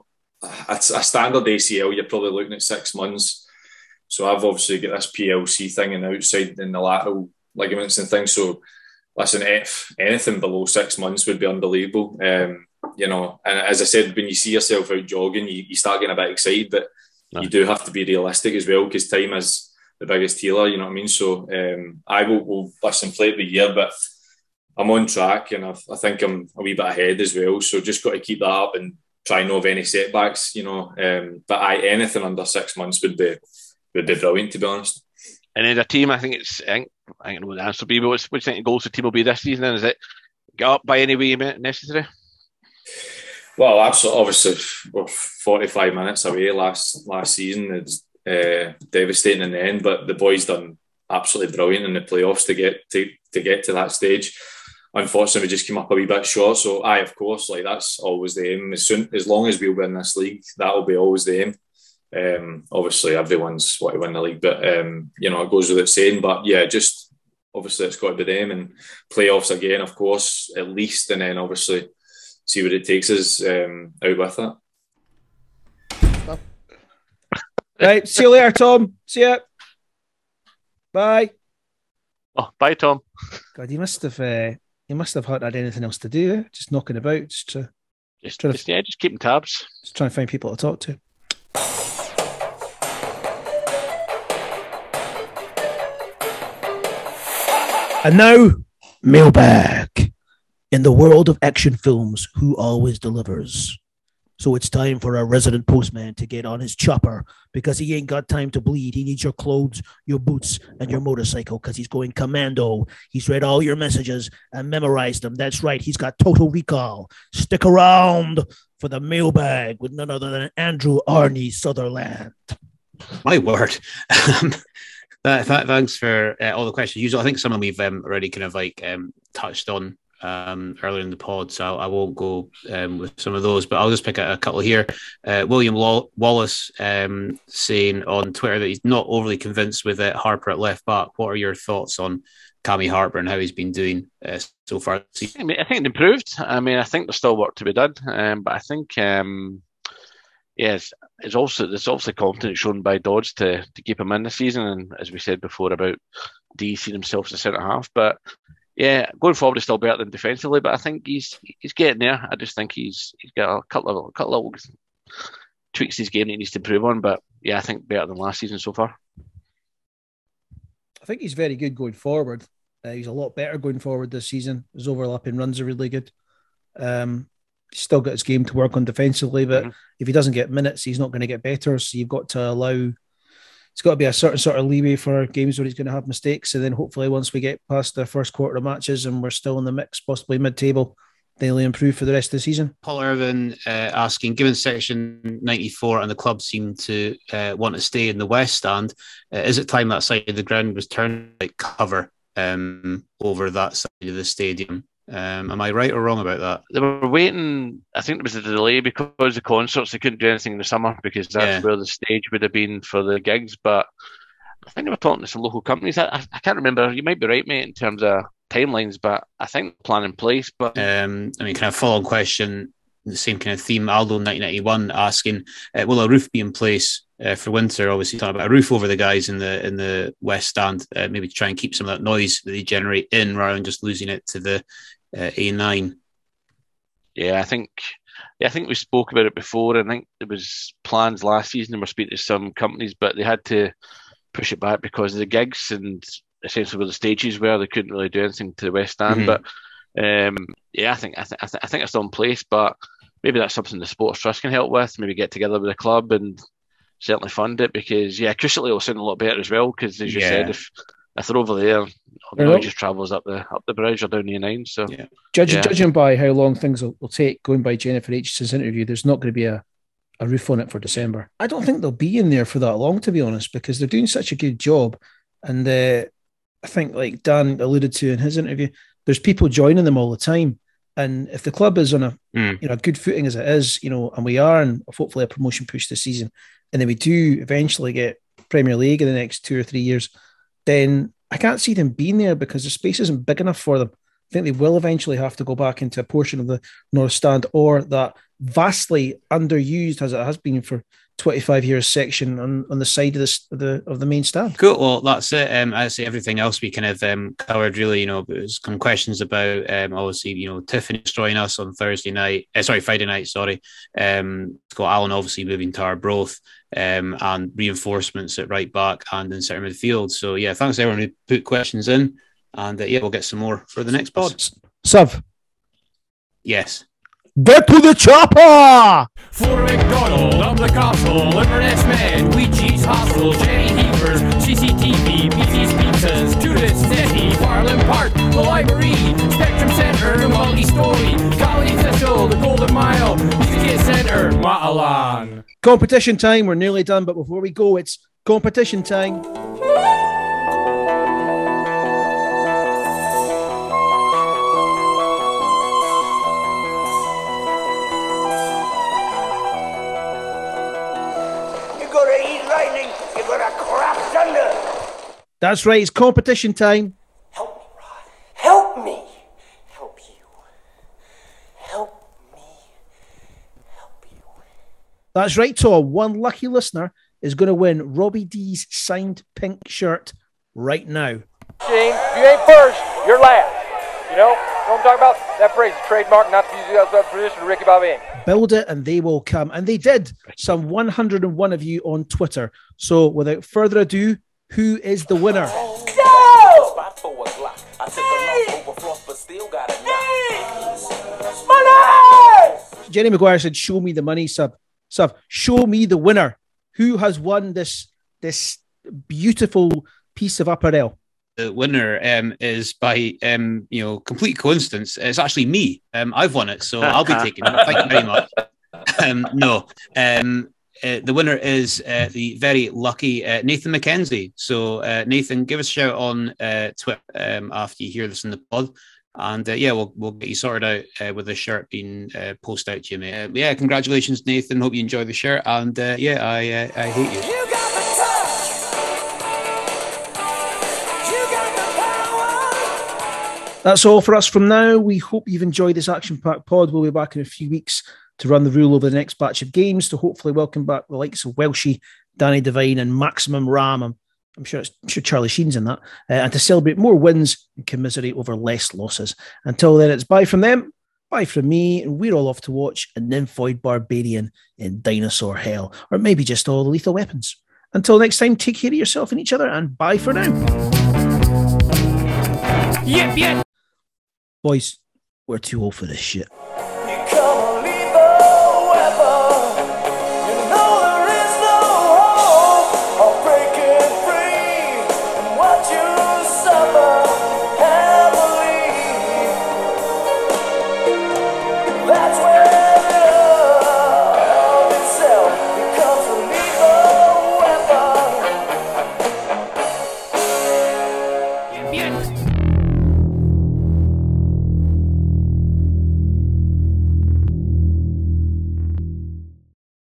it's a standard ACL. You're probably looking at six months. So I've obviously got this PLC thing and outside in the lateral ligaments and things. So listen, if anything below six months would be unbelievable. Um, you know, and as I said, when you see yourself out jogging, you, you start getting a bit excited, but no. you do have to be realistic as well because time is the biggest healer. You know what I mean? So um, I will, will listen play the year, but I'm on track and I've, i think I'm a wee bit ahead as well. So just got to keep that up and try and know of any setbacks. You know, um, but I anything under six months would be would be brilliant to be honest. And as a team, I think it's I think I know what the answer will be. But what do you think the goals the team will be this season? And is it get up by any way necessary? Well, absolutely. Obviously, we're 45 minutes away last last season. It's uh, devastating in the end, but the boys done absolutely brilliant in the playoffs to get to, to get to that stage. Unfortunately, we just came up a wee bit short. So, I of course, like that's always the aim. As soon as long as we win this league, that will be always the aim. Um, obviously, everyone's want to win the league, but um, you know it goes without saying. But yeah, just obviously it's got to be them and playoffs again, of course, at least, and then obviously see what it takes us um, out with that. Right, see you later, Tom. See ya. Bye. Oh, bye, Tom. God, you must have uh, you must have had anything else to do. Just knocking about, just to just, trying just, to, yeah, just keeping tabs. Just trying to find people to talk to. And now, mailbag. In the world of action films, who always delivers? So it's time for our resident postman to get on his chopper because he ain't got time to bleed. He needs your clothes, your boots, and your motorcycle because he's going commando. He's read all your messages and memorized them. That's right. He's got total recall. Stick around for the mailbag with none other than Andrew Arnie Sutherland. My word. That, that, thanks for uh, all the questions. Usually, I think some of them we've um, already kind of like um, touched on um, earlier in the pod, so I won't go um, with some of those, but I'll just pick a, a couple here. Uh, William Wallace um, saying on Twitter that he's not overly convinced with uh, Harper at left back. What are your thoughts on Cammy Harper and how he's been doing uh, so far? I mean, I think it improved. I mean, I think there's still work to be done, um, but I think. Um, yes, it's also there's obviously confidence shown by Dodds to to keep him in the season, and as we said before about D seeing himself as a centre half. But yeah, going forward is still better than defensively, but I think he's he's getting there. I just think he's he's got a couple of a couple of tweaks his game that he needs to improve on. But yeah, I think better than last season so far. I think he's very good going forward. Uh, he's a lot better going forward this season. His overlapping runs are really good. Um, he's still got his game to work on defensively, but mm-hmm. if he doesn't get minutes, he's not going to get better. So you've got to allow it's got to be a certain sort of leeway for games where he's going to have mistakes. And then hopefully, once we get past the first quarter of matches and we're still in the mix, possibly mid table, they'll improve for the rest of the season. Paul Irvin uh, asking, given section 94 and the club seem to uh, want to stay in the West Stand, uh, is it time that side of the ground was turned like cover um, over that side of the stadium? Um, am I right or wrong about that? They were waiting. I think there was a delay because of concerts. They couldn't do anything in the summer because that's Yeah. where the stage would have been for the gigs. But I think they were talking to some local companies. I, I, can't remember. You might be right, mate, in terms of timelines, but I think the plan in place. But Um, I mean, kind of follow on question, the same kind of theme. Aldo 1991 asking, uh, will a roof be in place uh, for winter? Obviously, talking about a roof over the guys in the in the west stand, uh, maybe to try and keep some of that noise that they generate in, rather than just losing it to the uh, A9. Yeah, I think yeah, I think we spoke about it before. I think there was plans last season. They were speaking to some companies, but they had to push it back because of the gigs and essentially where the stages were. They couldn't really do anything to the West Stand. Mhm. But um, yeah, I think I, th- I, th- I think it's in place. But maybe that's something the Sports Trust can help with. Maybe get together with the club and certainly fund it because yeah, acoustically it'll sound a lot better as well. Because as you Yeah. said, if if they're over there, the Well- noise just travels up the up the bridge or down the A9. So Judging, Yeah. judging by how long things will, will take, going by Jennifer Aitchison's interview, there's not going to be a, a roof on it for December. I don't think they'll be in there for that long, to be honest, because they're doing such a good job. And uh, I think, like Dan alluded to in his interview, there's people joining them all the time. And if the club is on a Mm. you know a good footing as it is, you know, and we are, and hopefully a promotion push this season, and then we do eventually get Premier League in the next two or three years, then I can't see them being there because the space isn't big enough for them. I think they will eventually have to go back into a portion of the North Stand or that vastly underused as it has been for 25 years section on, on the side of of the of the main stand. Cool. Well, that's it. Um, I say everything else we kind of um, covered really. You know, there's some questions about um, obviously you know Tiffoney destroying us on Thursday night. Uh, sorry, Friday night. Sorry. Um, Scott Allan obviously moving to Arbroath. Um, and reinforcements at right back and in centre midfield. So yeah, thanks everyone who put questions in, and uh, yeah, we'll get some more for the next pod. Suv, Yes. Get to the chopper! Flora MacDonald, up the castle, Inverness Man, Ouija's Hostel, Jenny Heavers, CCTV, BT's Pizzas, Tudors, City, Farraline Park, the Library, Spectrum Centre, Multi Story, Caley Thistle, the Golden Mile, Music Centre, Matalan. Competition time. We're nearly done, but before we go, it's competition time. That's right. It's competition time. Help me. Rod. Help me. Help you. Help me. Help you. That's right, Tom. One lucky listener is going to win Robbie Deas's signed pink shirt right now. Gene, if you ain't first, you're last. You know, what I'm talking about? That phrase is trademark, not to use it as a position of Ricky Bobby. Build it and they will come. And they did. Some 101 of you on Twitter. So without further ado, who is the winner? Spot for a Glock. I took a loss over frost, but still got a Money! Jerry Maguire said, Show me the money, sub. Sub, show me the winner. Who has won this this beautiful piece of apparel? the winner um, is by um, you know complete coincidence. It's actually me. Um, I've won it, so I'll be taking it. Thank you very much. Um, no, um, uh, the winner is uh, the very lucky uh, Nathan McKenzie. So uh, Nathan, give us a shout on uh, Twitter um, after you hear this in the pod. And uh, yeah, we'll we'll get you sorted out uh, with the shirt being uh, posted out to you, mate. Uh, yeah, congratulations, Nathan. Hope you enjoy the shirt. And uh, yeah, I uh, I hate you. That's all for us from now. We hope you've enjoyed this action packed pod. We'll be back in a few weeks to run the rule over the next batch of games to hopefully welcome back the likes of Welshie, Danny Devine, and Maximum Ram. I'm, I'm sure I'm sure Charlie Sheen's in that. Uh, and to celebrate more wins and commiserate over less losses. Until then, it's bye from them, bye from me, and we're all off to watch a nymphoid barbarian in Dinosaur Hell, or maybe just all the lethal weapons. Until next time, take care of yourself and each other, and bye for now. Yep, yep. Boys, we're too old for this shit.